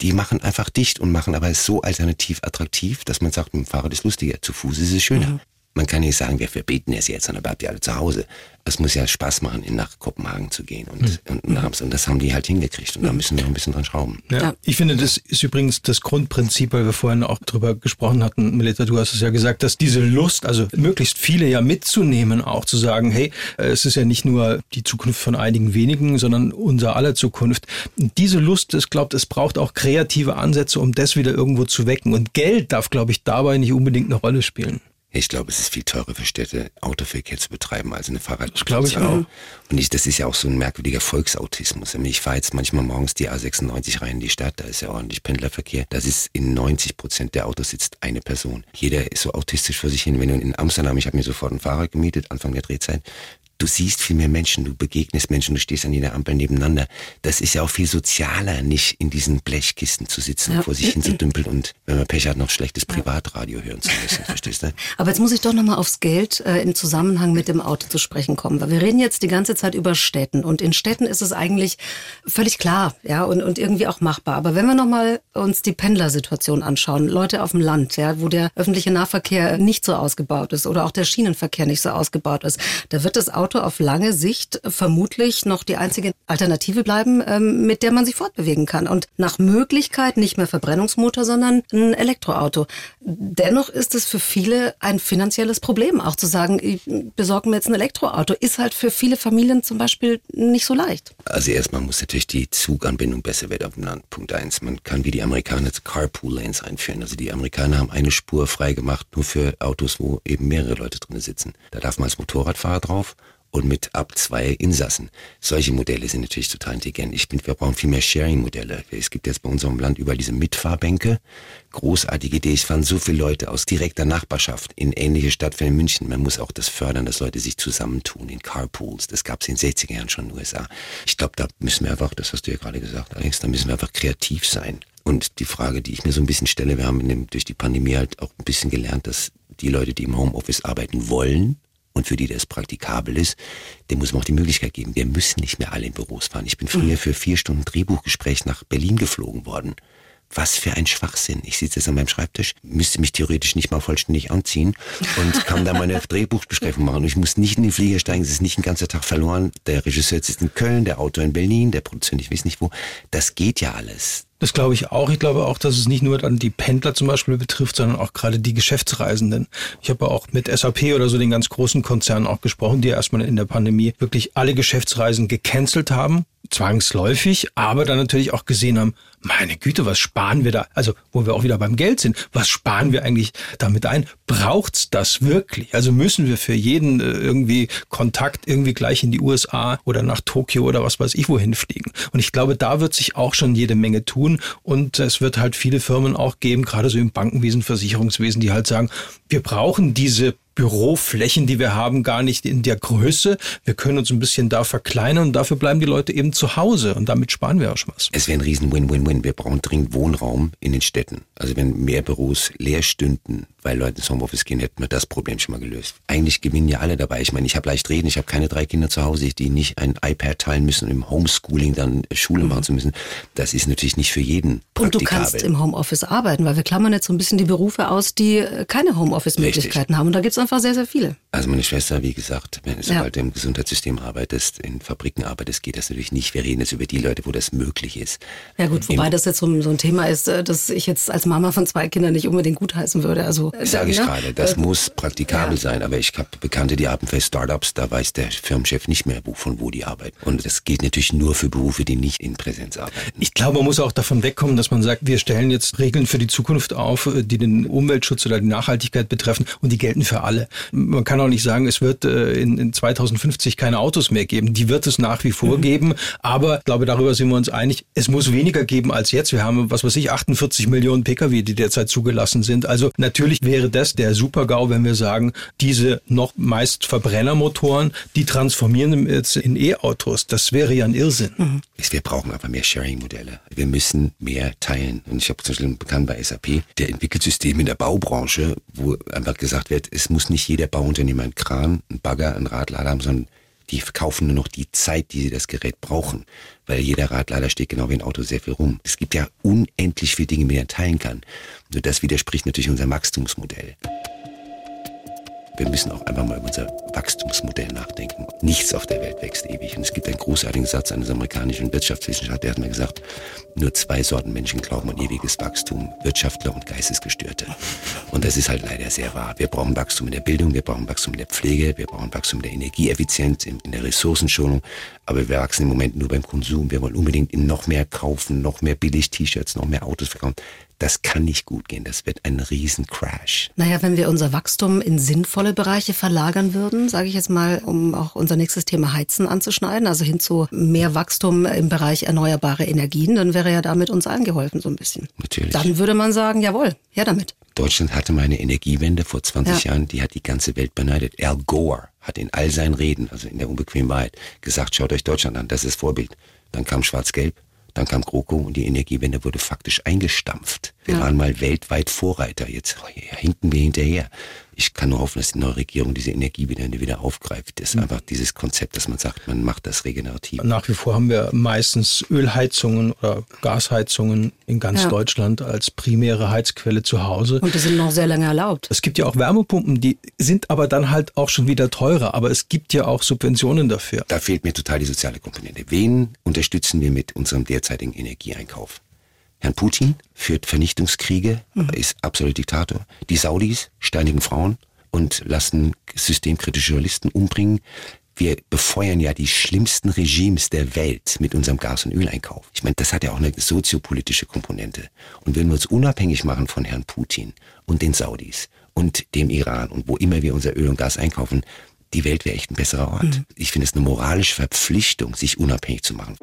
Die machen einfach dicht und machen aber es so alternativ attraktiv, dass man sagt, mit dem Fahrrad ist lustiger. Zu Fuß ist es schöner. Mhm. Man kann nicht sagen, wir verbieten es jetzt, sondern bleibt ihr alle zu Hause es muss ja Spaß machen, nach Kopenhagen zu gehen und, mhm. und nach Amsterdam. Und das haben die halt hingekriegt und da müssen wir noch ein bisschen dran schrauben. Ja, ja. Ich finde, das ist übrigens das Grundprinzip, weil wir vorhin auch drüber gesprochen hatten, Melita, du hast es ja gesagt, dass diese Lust, also möglichst viele ja mitzunehmen, auch zu sagen, hey, es ist ja nicht nur die Zukunft von einigen wenigen, sondern unser aller Zukunft. Diese Lust, ich glaube, es braucht auch kreative Ansätze, um das wieder irgendwo zu wecken. Und Geld darf, glaube ich, dabei nicht unbedingt eine Rolle spielen. Ich glaube, es ist viel teurer für Städte, Autoverkehr zu betreiben, als eine Fahrrad. Das glaube ich auch. Und ich, das ist ja auch so ein merkwürdiger Volksautismus. Ich fahre jetzt manchmal morgens die A96 rein in die Stadt, da ist ja ordentlich Pendlerverkehr. Das ist in 90 Prozent der Autos sitzt eine Person. Jeder ist so autistisch vor sich hin. Wenn du in Amsterdam, ich habe mir sofort ein Fahrrad gemietet, Anfang der Drehzeit, du siehst viel mehr Menschen, du begegnest Menschen, du stehst an jeder Ampel nebeneinander. Das ist ja auch viel sozialer, nicht in diesen Blechkisten zu sitzen ja. vor sich hin zu dümpeln und wenn man Pech hat, noch schlechtes Privatradio hören zu müssen. Verstehst du? Aber jetzt muss ich doch nochmal aufs Geld äh, im Zusammenhang mit dem Auto zu sprechen kommen, weil wir reden jetzt die ganze Zeit über Städten und in Städten ist es eigentlich völlig klar, ja, und, und irgendwie auch machbar. Aber wenn wir nochmal uns die Pendlersituation anschauen, Leute auf dem Land, ja, wo der öffentliche Nahverkehr nicht so ausgebaut ist oder auch der Schienenverkehr nicht so ausgebaut ist, da wird das Auto Auto auf lange Sicht vermutlich noch die einzige Alternative bleiben, ähm, mit der man sich fortbewegen kann. Und nach Möglichkeit nicht mehr Verbrennungsmotor, sondern ein Elektroauto. Dennoch ist es für viele ein finanzielles Problem, auch zu sagen, ich besorge mir jetzt ein Elektroauto, ist halt für viele Familien zum Beispiel nicht so leicht. Also erstmal muss natürlich die Zuganbindung besser werden auf dem Land. Punkt eins. Man kann wie die Amerikaner Carpool Lanes einführen. Also die Amerikaner haben eine Spur freigemacht, nur für Autos, wo eben mehrere Leute drin sitzen. Da darf man als Motorradfahrer drauf und mit ab zwei Insassen. Solche Modelle sind natürlich total intelligent. Ich bin, wir brauchen viel mehr Sharing-Modelle. Es gibt jetzt bei unserem Land überall diese Mitfahrbänke. Großartige Idee. Es fahren so viele Leute aus direkter Nachbarschaft in ähnliche Stadt wie in München. Man muss auch das fördern, dass Leute sich zusammentun in Carpools. Das gab es in den 60er Jahren schon in den USA. Ich glaube, da müssen wir einfach, das hast du ja gerade gesagt, Alex, da müssen wir einfach kreativ sein. Und die Frage, die ich mir so ein bisschen stelle, wir haben dem, durch die Pandemie halt auch ein bisschen gelernt, dass die Leute, die im Homeoffice arbeiten wollen, und für die das praktikabel ist, dem muss man auch die Möglichkeit geben. Wir müssen nicht mehr alle in Büros fahren. Ich bin früher mhm. für vier Stunden Drehbuchgespräch nach Berlin geflogen worden. Was für ein Schwachsinn. Ich sitze jetzt an meinem Schreibtisch, müsste mich theoretisch nicht mal vollständig anziehen und kann da meine Drehbuchbesprechung machen. Und ich muss nicht in den Flieger steigen, es ist nicht ein ganzer Tag verloren. Der Regisseur sitzt in Köln, der Autor in Berlin, der Produzent, ich weiß nicht wo. Das geht ja alles. Das glaube ich auch. Ich glaube auch, dass es nicht nur dann die Pendler zum Beispiel betrifft, sondern auch gerade die Geschäftsreisenden. Ich habe auch mit SAP oder so den ganz großen Konzernen auch gesprochen, die erstmal in der Pandemie wirklich alle Geschäftsreisen gecancelt haben zwangsläufig, aber dann natürlich auch gesehen haben, meine Güte, was sparen wir da? Also, wo wir auch wieder beim Geld sind, was sparen wir eigentlich damit ein? Braucht's das wirklich? Also müssen wir für jeden äh, irgendwie Kontakt irgendwie gleich in die USA oder nach Tokio oder was weiß ich wohin fliegen? Und ich glaube, da wird sich auch schon jede Menge tun und es wird halt viele Firmen auch geben, gerade so im Bankenwesen, Versicherungswesen, die halt sagen, wir brauchen diese Büroflächen, die wir haben, gar nicht in der Größe. Wir können uns ein bisschen da verkleinern und dafür bleiben die Leute eben zu Hause und damit sparen wir auch schon was. Es wäre ein riesen Win-Win-Win. Wir brauchen dringend Wohnraum in den Städten. Also wenn mehr Büros leer stünden, weil Leute ins Homeoffice gehen, hätten wir das Problem schon mal gelöst. Eigentlich gewinnen ja alle dabei. Ich meine, ich habe leicht reden, ich habe keine drei Kinder zu Hause, die nicht ein iPad teilen müssen, um im Homeschooling dann Schule machen zu müssen. Das ist natürlich nicht für jeden Und du kannst im Homeoffice arbeiten, weil wir klammern jetzt so ein bisschen die Berufe aus, die keine Homeoffice-Möglichkeiten haben. Und da gibt es einfach sehr, sehr viele. Also meine Schwester, wie gesagt, wenn du sobald du im Gesundheitssystem arbeitest, in Fabriken arbeitest, geht das natürlich nicht. Wir reden jetzt über die Leute, wo das möglich ist. Ja gut, wobei Im, das jetzt so, so, ein Thema ist, äh, das ich jetzt als Mama von zwei Kindern nicht unbedingt gutheißen würde. Also sage ich ne? gerade, das äh, muss praktikabel ja. sein. Aber ich habe Bekannte, die arbeiten für Startups, da weiß der Firmenchef nicht mehr, von wo die arbeiten. Und das gilt natürlich nur für Berufe, die nicht in Präsenz arbeiten. Ich glaube, man muss auch davon wegkommen, dass man sagt, wir stellen jetzt Regeln für die Zukunft auf, äh, die den Umweltschutz oder die Nachhaltigkeit betreffen und die gelten für alle. Man kann auch nicht sagen, es wird in, in 2050 keine Autos mehr geben. Die wird es nach wie vor mhm. geben. Aber ich glaube, darüber sind wir uns einig. Es muss weniger geben als jetzt. Wir haben, was weiß ich, 48 Millionen Pkw, die derzeit zugelassen sind. Also natürlich wäre das der Super-GAU, wenn wir sagen, diese noch meist Verbrennermotoren, die transformieren jetzt in E-Autos. Das wäre ja ein Irrsinn. Mhm. Wir brauchen aber mehr Sharing-Modelle. Wir müssen mehr teilen. Und ich habe zum Beispiel einen Bekannten bei SAP, der entwickelt Systeme in der Baubranche, wo einfach gesagt wird, es muss nicht jeder Bauunternehmer einen Kran, einen Bagger, einen Radlader haben, sondern die verkaufen nur noch die Zeit, die sie das Gerät brauchen, weil jeder Radlader steht genau wie ein Auto sehr viel rum. Es gibt ja unendlich viele Dinge, die man teilen kann. Nur das widerspricht natürlich unserem Wachstumsmodell wir müssen auch einfach mal über unser Wachstumsmodell nachdenken. Nichts auf der Welt wächst ewig. Und es gibt einen großartigen Satz eines amerikanischen Wirtschaftswissenschaftlers, der hat mir gesagt, nur zwei Sorten Menschen glauben an ewiges Wachstum, Wirtschaftler und Geistesgestörte. Und das ist halt leider sehr wahr. Wir brauchen Wachstum in der Bildung, wir brauchen Wachstum in der Pflege, wir brauchen Wachstum in der Energieeffizienz, in, in der Ressourcenschonung. Aber wir wachsen im Moment nur beim Konsum. Wir wollen unbedingt noch mehr kaufen, noch mehr Billig-T-Shirts, noch mehr Autos verkaufen. Das kann nicht gut gehen. Das wird ein Riesencrash. Naja, wenn wir unser Wachstum in sinnvolle Bereiche verlagern würden, sage ich jetzt mal, um auch unser nächstes Thema Heizen anzuschneiden, also hin zu mehr Wachstum im Bereich erneuerbare Energien, dann wäre ja damit uns allen geholfen so ein bisschen. Natürlich. Dann würde man sagen, jawohl, her damit. Deutschland hatte mal eine Energiewende vor 20 ja. Jahren, die hat die ganze Welt beneidet. Al Gore hat in all seinen Reden, also in der unbequemen Wahrheit, gesagt, schaut euch Deutschland an, das ist Vorbild. Dann kam Schwarz-Gelb, dann kam GroKo und die Energiewende wurde faktisch eingestampft. Wir ja. waren mal weltweit Vorreiter. Jetzt hinken wir hinterher ich kann nur hoffen, dass die neue Regierung diese Energiewende wieder aufgreift. Das ist mhm. einfach dieses Konzept, dass man sagt, man macht das regenerativ. Nach wie vor haben wir meistens Ölheizungen oder Gasheizungen in ganz ja. Deutschland als primäre Heizquelle zu Hause. Und die sind noch sehr lange erlaubt. Es gibt ja auch Wärmepumpen, die sind aber dann halt auch schon wieder teurer. Aber es gibt ja auch Subventionen dafür. Da fehlt mir total die soziale Komponente. Wen unterstützen wir mit unserem derzeitigen Energieeinkauf? Herrn Putin führt Vernichtungskriege, mhm. ist absoluter Diktator. Die Saudis steinigen Frauen und lassen systemkritische Journalisten umbringen. Wir befeuern ja die schlimmsten Regimes der Welt mit unserem Gas- und Öleinkauf. Ich meine, das hat ja auch eine soziopolitische Komponente. Und wenn wir uns unabhängig machen von Herrn Putin und den Saudis und dem Iran und wo immer wir unser Öl und Gas einkaufen, die Welt wäre echt ein besserer Ort. Mhm. Ich finde es eine moralische Verpflichtung, sich unabhängig zu machen.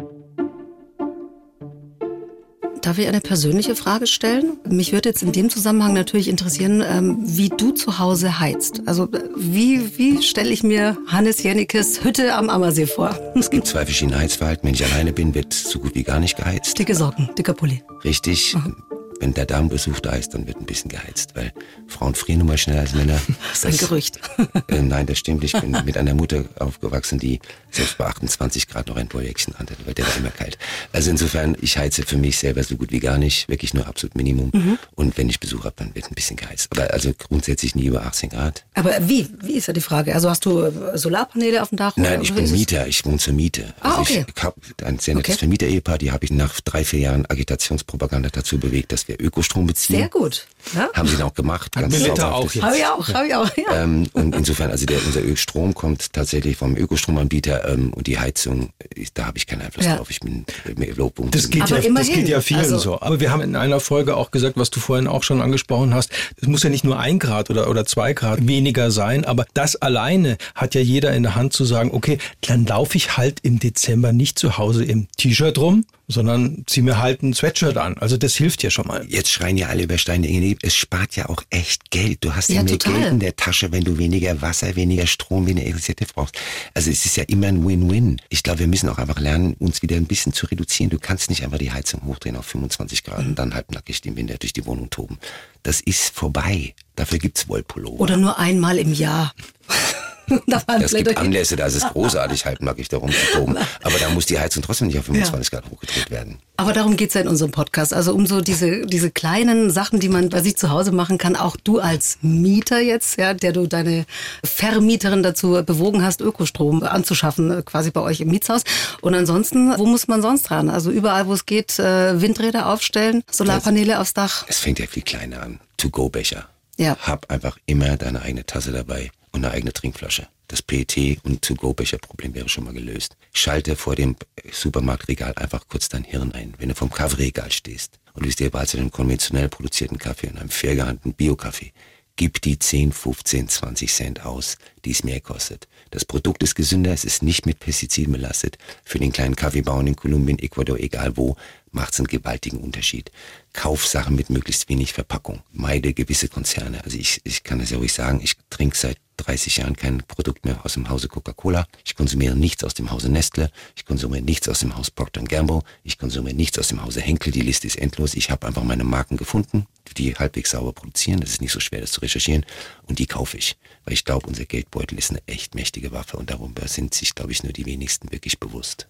Darf ich eine persönliche Frage stellen? Mich würde jetzt in dem Zusammenhang natürlich interessieren, ähm, wie du zu Hause heizt. Also wie, wie stelle ich mir Hannes Jennekes Hütte am Ammersee vor? Es gibt zwei verschiedene Heizverhalten. Wenn ich alleine bin, wird so gut wie gar nicht geheizt. Dicke Socken, dicker Pulli. Richtig. Mhm wenn der Damenbesuch da ist, dann wird ein bisschen geheizt, weil Frauen frieren nun mal schneller als Männer. Das ist ein Gerücht. Äh, nein, das stimmt. Ich bin mit einer Mutter aufgewachsen, die selbst bei 28 Grad noch ein Projektchen hatte, weil der war immer kalt. Also insofern, ich heize für mich selber so gut wie gar nicht, wirklich nur absolut Minimum. Mhm. Und wenn ich Besuch habe, dann wird ein bisschen geheizt. Aber also grundsätzlich nie über 18 Grad. Aber wie? Wie ist ja die Frage? Also hast du äh, Solarpaneele auf dem Dach? Nein, ich bin Mieter. Ich wohne zur Miete. Ah, also okay. Ich habe ein sehr nettes okay. Vermieter-Ehepaar, die habe ich nach drei, vier Jahren Agitationspropaganda dazu bewegt, dass wir Ökostrom beziehen. Sehr gut. Ja? Haben sie dann auch gemacht. Hat ganz sauber. auch Habe ich auch, habe ich auch. Ja. Ähm, und insofern, also der, unser Ölstrom kommt tatsächlich vom Ökostromanbieter ähm, und die Heizung, da habe ich keinen Einfluss ja. drauf. Ich bin mehr Lobpunkt. Das geht, ja, das geht ja vielen also, so. Aber wir haben in einer Folge auch gesagt, was du vorhin auch schon angesprochen hast, es muss ja nicht nur ein Grad oder, oder zwei Grad weniger sein, aber das alleine hat ja jeder in der Hand zu sagen, okay, dann laufe ich halt im Dezember nicht zu Hause im T-Shirt rum, sondern zieh mir halt ein Sweatshirt an. Also das hilft ja schon mal. Jetzt schreien ja alle über Steine. Es spart ja auch echt Geld. Du hast ja, ja mehr total. Geld in der Tasche, wenn du weniger Wasser, weniger Strom, weniger Elektrizität brauchst. Also es ist ja immer ein Win-Win. Ich glaube, wir müssen auch einfach lernen, uns wieder ein bisschen zu reduzieren. Du kannst nicht einfach die Heizung hochdrehen auf 25 Grad mhm. und dann halbnackig im Winter durch die Wohnung toben. Das ist vorbei. Dafür gibt's Wollpullover. Oder nur einmal im Jahr. es gibt Anlässe, da ist es großartig, halt mag ich darum zu toben. Aber da muss die Heizung trotzdem nicht auf 25 ja. Grad hochgedreht werden. Aber darum geht's ja in unserem Podcast. Also um so diese, diese kleinen Sachen, die man bei sich zu Hause machen kann. Auch du als Mieter jetzt, ja, der du deine Vermieterin dazu bewogen hast, Ökostrom anzuschaffen, quasi bei euch im Mietshaus. Und ansonsten, wo muss man sonst ran? Also überall, wo es geht, äh, Windräder aufstellen, Solarpaneele aufs Dach. Es fängt ja viel kleiner an. To-Go-Becher. Ja. Hab einfach immer deine eigene Tasse dabei und eine eigene Trinkflasche. Das PET- und To-Go-Becher-Problem wäre schon mal gelöst. Schalte vor dem Supermarktregal einfach kurz dein Hirn ein, wenn du vom Kaffeeregal stehst und du dir bereits einen konventionell produzierten Kaffee und einem fair gehandelten Bio-Kaffee. Gib die 10, 15, 20 Cent aus, die es mehr kostet. Das Produkt ist gesünder, es ist nicht mit Pestiziden belastet. Für den kleinen Kaffeebauern in Kolumbien, Ecuador, egal wo, macht es einen gewaltigen Unterschied. Kauf Sachen mit möglichst wenig Verpackung. Meide gewisse Konzerne. Also ich, ich kann das ja ruhig sagen, ich trinke seit 30 Jahren kein Produkt mehr aus dem Hause Coca-Cola. Ich konsumiere nichts aus dem Hause Nestle. Ich konsumiere nichts aus dem Haus Procter Gamble. Ich konsumiere nichts aus dem Hause Henkel. Die Liste ist endlos. Ich habe einfach meine Marken gefunden, die halbwegs sauber produzieren. Das ist nicht so schwer, das zu recherchieren. Und die kaufe ich. Weil ich glaube, unser Geldbeutel ist eine echt mächtige Waffe. Und darüber sind sich, glaube ich, nur die wenigsten wirklich bewusst.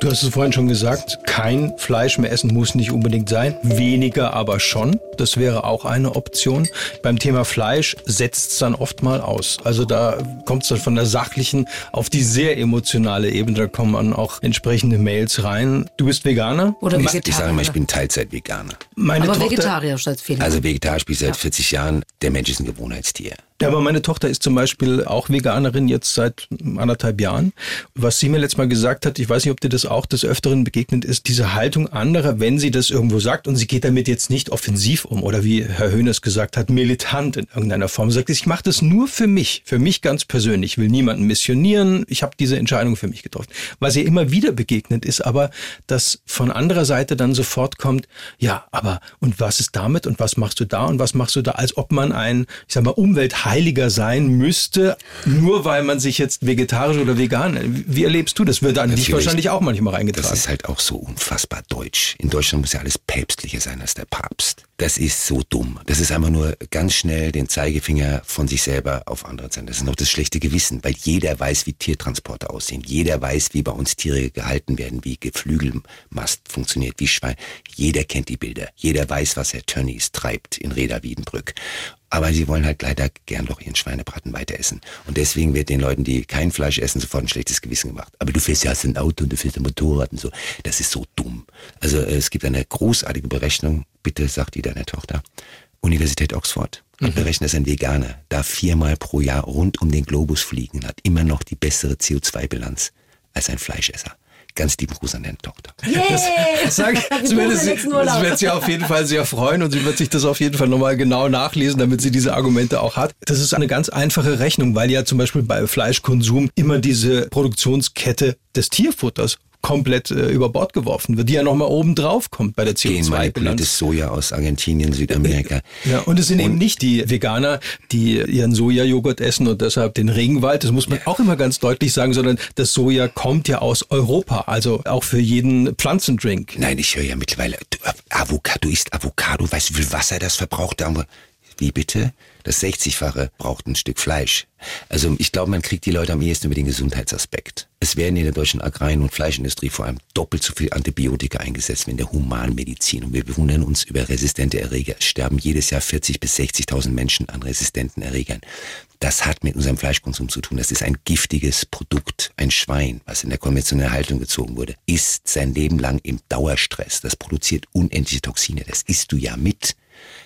Du hast es vorhin schon gesagt, kein Fleisch mehr essen muss nicht unbedingt sein, weniger aber schon. Das wäre auch eine Option. Beim Thema Fleisch setzt es dann oft mal aus. Also da kommt es dann von der sachlichen auf die sehr emotionale Ebene. Da kommen dann auch entsprechende Mails rein. Du bist Veganer? Oder Vegetarier? Ich sage mal, ich bin Teilzeit-Veganer. Meine aber Tochter, Vegetarier statt viel. Also Vegetarier spiele ich seit ja. 40 Jahren. Der Mensch ist ein Gewohnheitstier. Ja, aber meine Tochter ist zum Beispiel auch Veganerin jetzt seit anderthalb Jahren. Was sie mir letztes Mal gesagt hat, ich weiß nicht, ob dir das auch des Öfteren begegnet ist, diese Haltung anderer, wenn sie das irgendwo sagt und sie geht damit jetzt nicht offensiv um oder wie Herr Höhnes gesagt hat, militant in irgendeiner Form. Sagt, ich mache das nur für mich, für mich ganz persönlich. Ich will niemanden missionieren. Ich habe diese Entscheidung für mich getroffen. Was ihr immer wieder begegnet ist aber, dass von anderer Seite dann sofort kommt, ja, aber und was ist damit und was machst du da und was machst du da, als ob man ein, ich sag mal, Umwelt heiliger sein müsste, nur weil man sich jetzt vegetarisch oder vegan. Wie erlebst du das? Wird an dich wahrscheinlich auch manchmal reingetragen. Das ist halt auch so unfassbar deutsch. In Deutschland muss ja alles päpstlicher sein als der Papst. Das ist so dumm. Das ist einfach nur ganz schnell den Zeigefinger von sich selber auf andere zeigen. Das ist noch das schlechte Gewissen, weil jeder weiß, wie Tiertransporte aussehen. Jeder weiß, wie bei uns Tiere gehalten werden, wie Geflügelmast funktioniert, wie Schwein. Jeder kennt die Bilder. Jeder weiß, was Herr Tönnies treibt in Reda Wiedenbrück. Aber sie wollen halt leider gern doch ihren Schweinebraten weiter essen. Und deswegen wird den Leuten, die kein Fleisch essen, sofort ein schlechtes Gewissen gemacht. Aber du fährst ja ein Auto und du fährst ein Motorrad und so. Das ist so dumm. Also äh, es gibt eine großartige Berechnung, bitte sagt die deiner Tochter. Universität Oxford hat mhm. berechnet, dass ein Veganer da viermal pro Jahr rund um den Globus fliegen hat, immer noch die bessere CO2-Bilanz als ein Fleischesser. Ganz lieben Gruß an deine Tochter. Yeah. Das, sag, sie, das wird sie auf jeden Fall sehr freuen und sie wird sich das auf jeden Fall nochmal genau nachlesen, damit sie diese Argumente auch hat. Das ist eine ganz einfache Rechnung, weil ja zum Beispiel bei Fleischkonsum immer diese Produktionskette des Tierfutters komplett äh, über Bord geworfen wird, die ja nochmal oben drauf kommt bei der CO2-Bilanz. Soja aus Argentinien, Südamerika. Ja, und es sind und eben nicht die Veganer, die ihren Sojajoghurt essen und deshalb den Regenwald, das muss man auch immer ganz deutlich sagen, sondern das Soja kommt ja aus Europa, also auch für jeden Pflanzendrink. Nein, ich höre ja mittlerweile, du, Avocado ist Avocado, weißt du, wie viel Wasser das verbraucht? Wie bitte? Das 60-fache braucht ein Stück Fleisch. Also ich glaube, man kriegt die Leute am ehesten über den Gesundheitsaspekt. Es werden in der deutschen Agrarien- und Fleischindustrie vor allem doppelt so viel Antibiotika eingesetzt wie in der Humanmedizin. Und wir bewundern uns über resistente Erreger. Es sterben jedes Jahr 40.000 bis 60.000 Menschen an resistenten Erregern. Das hat mit unserem Fleischkonsum zu tun. Das ist ein giftiges Produkt. Ein Schwein, was in der konventionellen Haltung gezogen wurde, ist sein Leben lang im Dauerstress. Das produziert unendliche Toxine. Das isst du ja mit.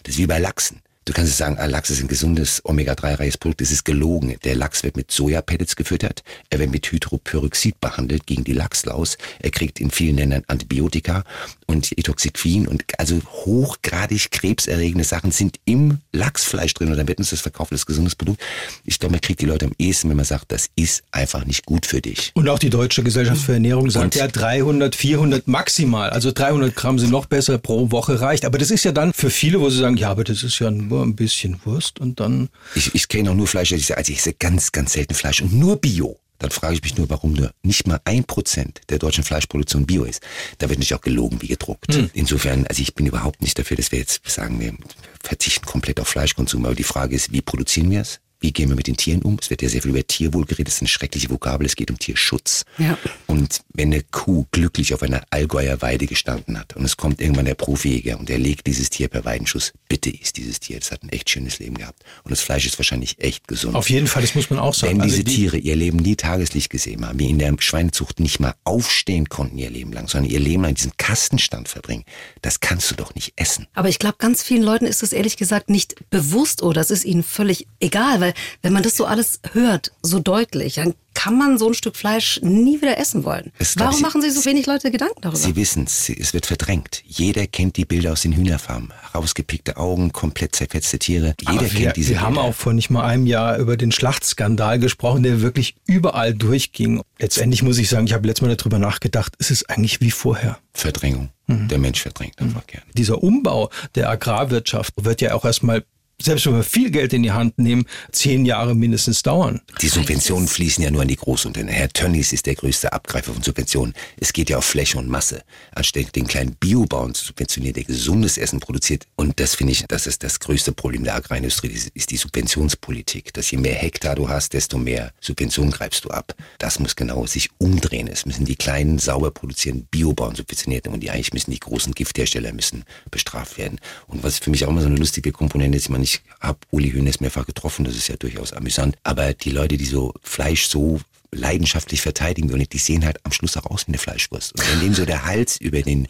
Das ist wie bei Lachsen. Du kannst jetzt sagen, ah, Lachs ist ein gesundes Omega-3-reiches Produkt. Das ist gelogen. Der Lachs wird mit Sojapellets gefüttert. Er wird mit Hydropyroxid behandelt gegen die Lachslaus. Er kriegt in vielen Ländern Antibiotika und Etoxitquin und also hochgradig krebserregende Sachen sind im Lachsfleisch drin und dann wird uns das verkauft als gesundes Produkt. Ich glaube, man kriegt die Leute am ehesten, wenn man sagt, das ist einfach nicht gut für dich. Und auch die Deutsche Gesellschaft für Ernährung sagt und ja 300, 400 maximal. Also 300 Gramm sind noch besser pro Woche reicht. Aber das ist ja dann für viele, wo sie sagen, ja, aber das ist ja ein nur ein bisschen Wurst und dann. Ich, ich kenne auch nur Fleisch, also ich esse ganz, ganz selten Fleisch und nur Bio. Dann frage ich mich nur, warum nur nicht mal ein Prozent der deutschen Fleischproduktion Bio ist. Da wird nicht auch gelogen wie gedruckt. Hm. Insofern, also ich bin überhaupt nicht dafür, dass wir jetzt sagen, wir verzichten komplett auf Fleischkonsum. Aber die Frage ist, wie produzieren wir es? Wie gehen wir mit den Tieren um? Es wird ja sehr viel über Tierwohl geredet, das ist eine schreckliche Vokabel, es geht um Tierschutz. Ja. Und wenn eine Kuh glücklich auf einer Allgäuer Weide gestanden hat und es kommt irgendwann der Profijäger und er legt dieses Tier per Weidenschuss, bitte isst dieses Tier, das hat ein echt schönes Leben gehabt. Und das Fleisch ist wahrscheinlich echt gesund. Auf jeden Fall, das muss man auch sagen. Wenn Also diese die- Tiere ihr Leben nie Tageslicht gesehen haben, wie in der Schweinezucht nicht mal aufstehen konnten ihr Leben lang, sondern ihr Leben lang in diesem Kastenstand verbringen, das kannst du doch nicht essen. Aber ich glaube, ganz vielen Leuten ist es ehrlich gesagt nicht bewusst oder es ist ihnen völlig egal, weil wenn man das so alles hört, so deutlich, dann kann man so ein Stück Fleisch nie wieder essen wollen. Es Warum ich- machen sich so wenig Leute Gedanken darüber? Sie wissen es, es wird verdrängt. Jeder kennt die Bilder aus den Hühnerfarmen. Rausgepickte Augen, komplett zerfetzte Tiere. Jeder Aber kennt wir, diese wir haben Bilder. auch vor nicht mal einem Jahr über den Schlachtskandal gesprochen, der wirklich überall durchging. Letztendlich muss ich sagen, ich habe letztes Mal darüber nachgedacht, es ist eigentlich wie vorher. Verdrängung. Mhm. Der Mensch verdrängt einfach gerne. Dieser Umbau der Agrarwirtschaft wird ja auch erstmal, selbst wenn wir viel Geld in die Hand nehmen, zehn Jahre mindestens dauern. Die Subventionen fließen ja nur an die Großunternehmen. Herr Tönnies ist der größte Abgreifer von Subventionen. Es geht ja auf Fläche und Masse. Anstatt den kleinen Biobauern zu subventionieren, der gesundes Essen produziert. Und das finde ich, das ist das größte Problem der Agrarindustrie, ist die Subventionspolitik. Dass je mehr Hektar du hast, desto mehr Subventionen greifst du ab. Das muss genau sich umdrehen. Es müssen die kleinen, sauber produzierenden Biobauern subventioniert werden und die eigentlich müssen die großen Gifthersteller müssen bestraft werden. Und was für mich auch immer so eine lustige Komponente ist, ich meine, ich habe Uli Hoeneß mehrfach getroffen, das ist ja durchaus amüsant, aber die Leute, die so Fleisch so leidenschaftlich verteidigen wollen, die sehen halt am Schluss auch aus wie eine Fleischwurst. Und wenn dem so der Hals über den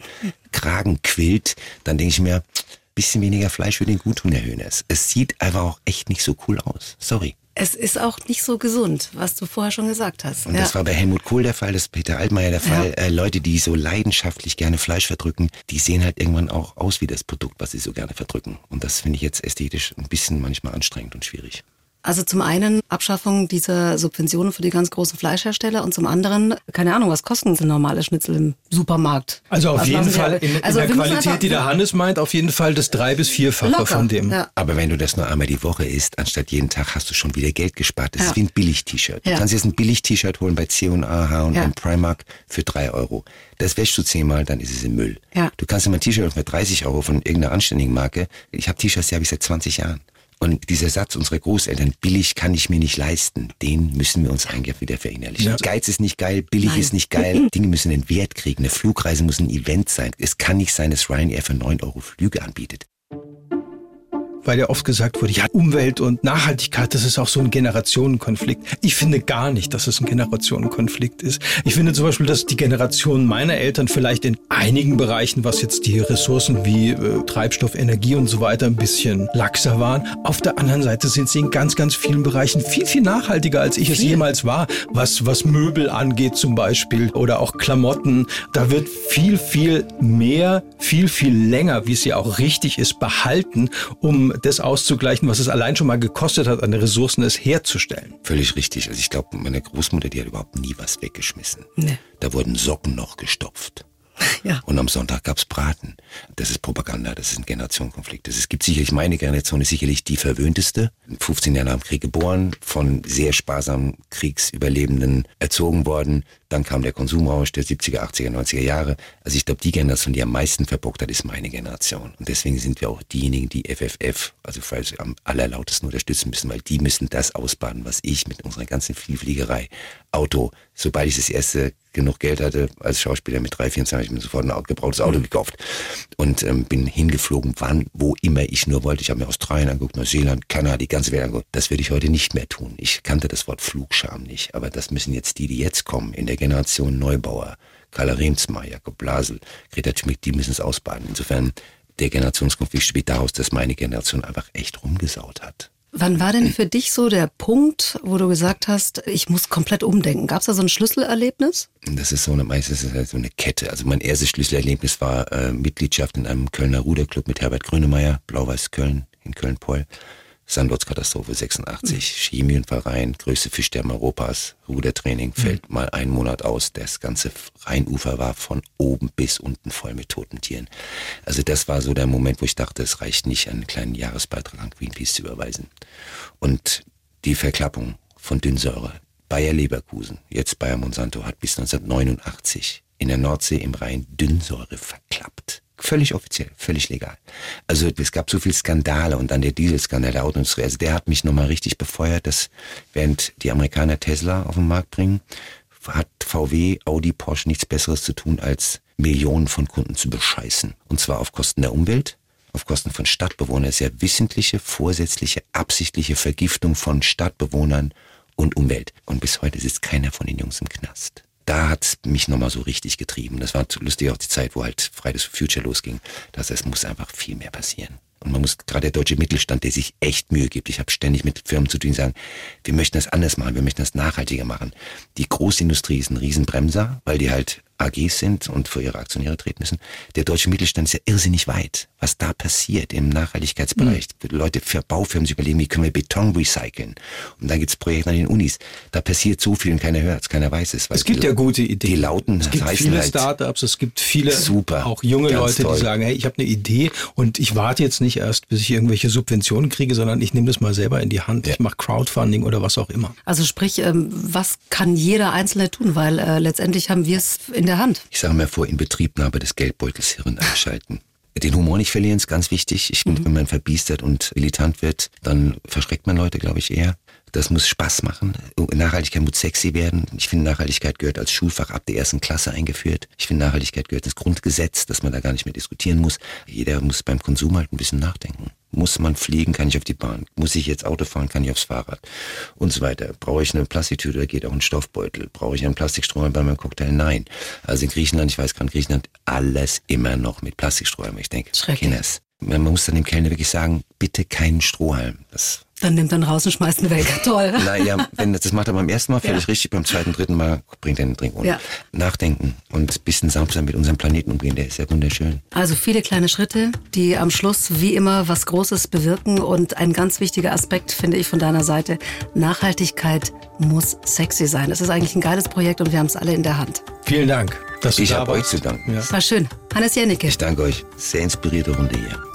Kragen quillt, dann denke ich mir, bisschen weniger Fleisch würde den gut tun, Herr Hoeneß. Es sieht einfach auch echt nicht so cool aus. Sorry. Es ist auch nicht so gesund, was du vorher schon gesagt hast. Und Ja. das war bei Helmut Kohl der Fall, das ist Peter Altmaier der Fall. Äh, Leute, die so leidenschaftlich gerne Fleisch verdrücken, die sehen halt irgendwann auch aus wie das Produkt, was sie so gerne verdrücken. Und das finde ich jetzt ästhetisch ein bisschen manchmal anstrengend und schwierig. Also zum einen Abschaffung dieser Subventionen für die ganz großen Fleischhersteller und zum anderen, keine Ahnung, was kosten so normale Schnitzel im Supermarkt? Also auf Was jeden Fall in, in Also der Qualität, einfach- die der Hannes meint, auf jeden Fall das drei- bis vierfache Locker. von dem. Ja. Aber wenn du das nur einmal die Woche isst, anstatt jeden Tag, hast du schon wieder Geld gespart. Das Ja. ist wie ein Billig-T-Shirt. Du Ja. kannst jetzt ein Billig-T-Shirt holen bei C&A, H&M, Ja. Primark für drei Euro. Das wäschst du zehnmal, dann ist es im Müll. Ja. Du kannst mal ein T-Shirt holen für 30 Euro von irgendeiner anständigen Marke. Ich habe T-Shirts, die habe ich seit 20 Jahren. Und dieser Satz unserer Großeltern, billig kann ich mir nicht leisten, den müssen wir uns eigentlich wieder verinnerlichen. Ja. Geiz ist nicht geil, billig Nein. ist nicht geil, Dinge müssen einen Wert kriegen. Eine Flugreise muss ein Event sein. Es kann nicht sein, dass Ryanair für 9 Euro Flüge anbietet. Weil ja oft gesagt wurde, ja, Umwelt und Nachhaltigkeit, das ist auch so ein Generationenkonflikt. Ich finde gar nicht, dass es ein Generationenkonflikt ist. Ich finde zum Beispiel, dass die Generation meiner Eltern vielleicht in einigen Bereichen, was jetzt die Ressourcen wie äh, Treibstoff, Energie und so weiter ein bisschen laxer waren. Auf der anderen Seite sind sie in ganz, ganz vielen Bereichen viel, viel nachhaltiger, als ich es jemals war. Was, was Möbel angeht zum Beispiel oder auch Klamotten. Da wird viel, viel mehr, viel, viel länger, wie es ja auch richtig ist, behalten, um das auszugleichen, was es allein schon mal gekostet hat, an Ressourcen es herzustellen. Völlig richtig. Also ich glaube, meine Großmutter, die hat überhaupt nie was weggeschmissen. Nee. Da wurden Socken noch gestopft. Ja. Und am Sonntag gab's Braten. Das ist Propaganda, das ist ein Generationenkonflikt. Es gibt sicherlich, meine Generation ist sicherlich die verwöhnteste. 15 Jahre dem Krieg geboren, von sehr sparsamen Kriegsüberlebenden erzogen worden. Dann kam der Konsumrausch der 70er, 80er, 90er Jahre. Also ich glaube, die Generation, die am meisten verbockt hat, ist meine Generation. Und deswegen sind wir auch diejenigen, die FFF, also falls am allerlautesten unterstützen müssen, weil die müssen das ausbaden, was ich mit unserer ganzen Vielfliegerei, Auto, sobald ich das erste genug Geld hatte, als Schauspieler mit 3, 24, habe ich mir sofort ein gebrauchtes Auto gekauft und ähm, bin hingeflogen, wann, wo immer ich nur wollte. Ich habe mir Australien angeguckt, Neuseeland, Kanada, die ganze Welt angeguckt. Das würde ich heute nicht mehr tun. Ich kannte das Wort Flugscham nicht, aber das müssen jetzt die, die jetzt kommen, in der Generation Neubauer, Karl Remsmar, Jakob Blasel, Greta Thunberg, die müssen es ausbaden. Insofern, der Generationskonflikt spielt daraus, dass meine Generation einfach echt rumgesaut hat. Wann war denn für dich so der Punkt, wo du gesagt hast, ich muss komplett umdenken? Gab es da so ein Schlüsselerlebnis? Das ist so eine, meistens ist das so eine Kette. Also mein erstes Schlüsselerlebnis war äh, Mitgliedschaft in einem Kölner Ruderclub mit Herbert Grönemeyer, Blau-Weiß Köln, in Köln-Poll. Sandoz-Katastrophe 86, Chemienverein, größte Fischsterben Europas, Rudertraining, fällt mal einen Monat aus. Das ganze Rheinufer war von oben bis unten voll mit toten Tieren. Also das war so der Moment, wo ich dachte, es reicht nicht, einen kleinen Jahresbeitrag an Greenpeace zu überweisen. Und die Verklappung von Dünnsäure, Bayer Leverkusen, jetzt Bayer Monsanto, hat bis 1989 in der Nordsee im Rhein Dünnsäure verklappt. Völlig offiziell, völlig legal. Also es gab so viel Skandale und dann der Dieselskandal der Autoindustrie. Also der hat mich nochmal richtig befeuert, dass während die Amerikaner Tesla auf den Markt bringen, hat VW, Audi, Porsche nichts Besseres zu tun, als Millionen von Kunden zu bescheißen. Und zwar auf Kosten der Umwelt, auf Kosten von Stadtbewohnern. Es ist ja wissentliche, vorsätzliche, absichtliche Vergiftung von Stadtbewohnern und Umwelt. Und bis heute sitzt keiner von den Jungs im Knast. Da hat's mich nochmal so richtig getrieben. Das war lustig auch die Zeit, wo halt Fridays for Future losging. Das heißt, es muss einfach viel mehr passieren. Und man muss gerade der deutsche Mittelstand, der sich echt Mühe gibt. Ich habe ständig mit Firmen zu tun, die sagen, wir möchten das anders machen, wir möchten das nachhaltiger machen. Die Großindustrie ist ein Riesenbremser, weil die halt AGs sind und für ihre Aktionäre treten müssen. Der deutsche Mittelstand ist ja irrsinnig weit. Was da passiert im Nachhaltigkeitsbereich. Mhm. Leute für Baufirmen sich überlegen, wie können wir Beton recyceln. Und dann gibt's Projekte an den Unis. Da passiert so viel und keiner hört's, keiner weiß es. es gibt die, ja gute Ideen. Die lauten, es gibt viele halt Startups, es gibt viele super, auch junge Leute, toll. die sagen, hey, ich habe eine Idee und ich warte jetzt nicht erst, bis ich irgendwelche Subventionen kriege, sondern ich nehme das mal selber in die Hand. Ja. Ich mache Crowdfunding oder was auch immer. Also sprich, ähm, was kann jeder Einzelne tun? Weil äh, letztendlich haben wir es in der Hand. Ich sage mal vor, in Betriebnahme des Geldbeutels Hirn einschalten. Den Humor nicht verlieren ist ganz wichtig. Ich finde, mhm. wenn man verbiestert und militant wird, dann verschreckt man Leute, glaube ich, eher. Das muss Spaß machen. Nachhaltigkeit muss sexy werden. Ich finde, Nachhaltigkeit gehört als Schulfach ab der ersten Klasse eingeführt. Ich finde, Nachhaltigkeit gehört ins Grundgesetz, dass man da gar nicht mehr diskutieren muss. Jeder muss beim Konsum halt ein bisschen nachdenken. Muss man fliegen, kann ich auf die Bahn. Muss ich jetzt Auto fahren, kann ich aufs Fahrrad. Und so weiter. Brauche ich eine Plastiktüte, da geht auch ein Stoffbeutel. Brauche ich einen Plastikstrohhalm bei meinem Cocktail? Nein. Also in Griechenland, ich weiß gerade, Griechenland, alles immer noch mit Plastikstrohhalm. Ich denke, Kinders. Man muss dann dem Kellner wirklich sagen, bitte keinen Strohhalm. Das dann nimmt er raus und schmeißt ihn weg. Toll. Naja, wenn das, das macht er beim ersten Mal völlig ja. richtig, beim zweiten, dritten Mal bringt er den Trink ohne. Ja. Nachdenken und ein bisschen sanfter mit unserem Planeten umgehen, der ist ja wunderschön. Also viele kleine Schritte, die am Schluss wie immer was Großes bewirken und ein ganz wichtiger Aspekt, finde ich von deiner Seite, Nachhaltigkeit muss sexy sein. Es ist eigentlich ein geiles Projekt und wir haben es alle in der Hand. Vielen Dank. Dass ich habe euch zu danken. Ja. War schön. Hannes Jennecke. Ich danke euch. Sehr inspirierte Runde hier.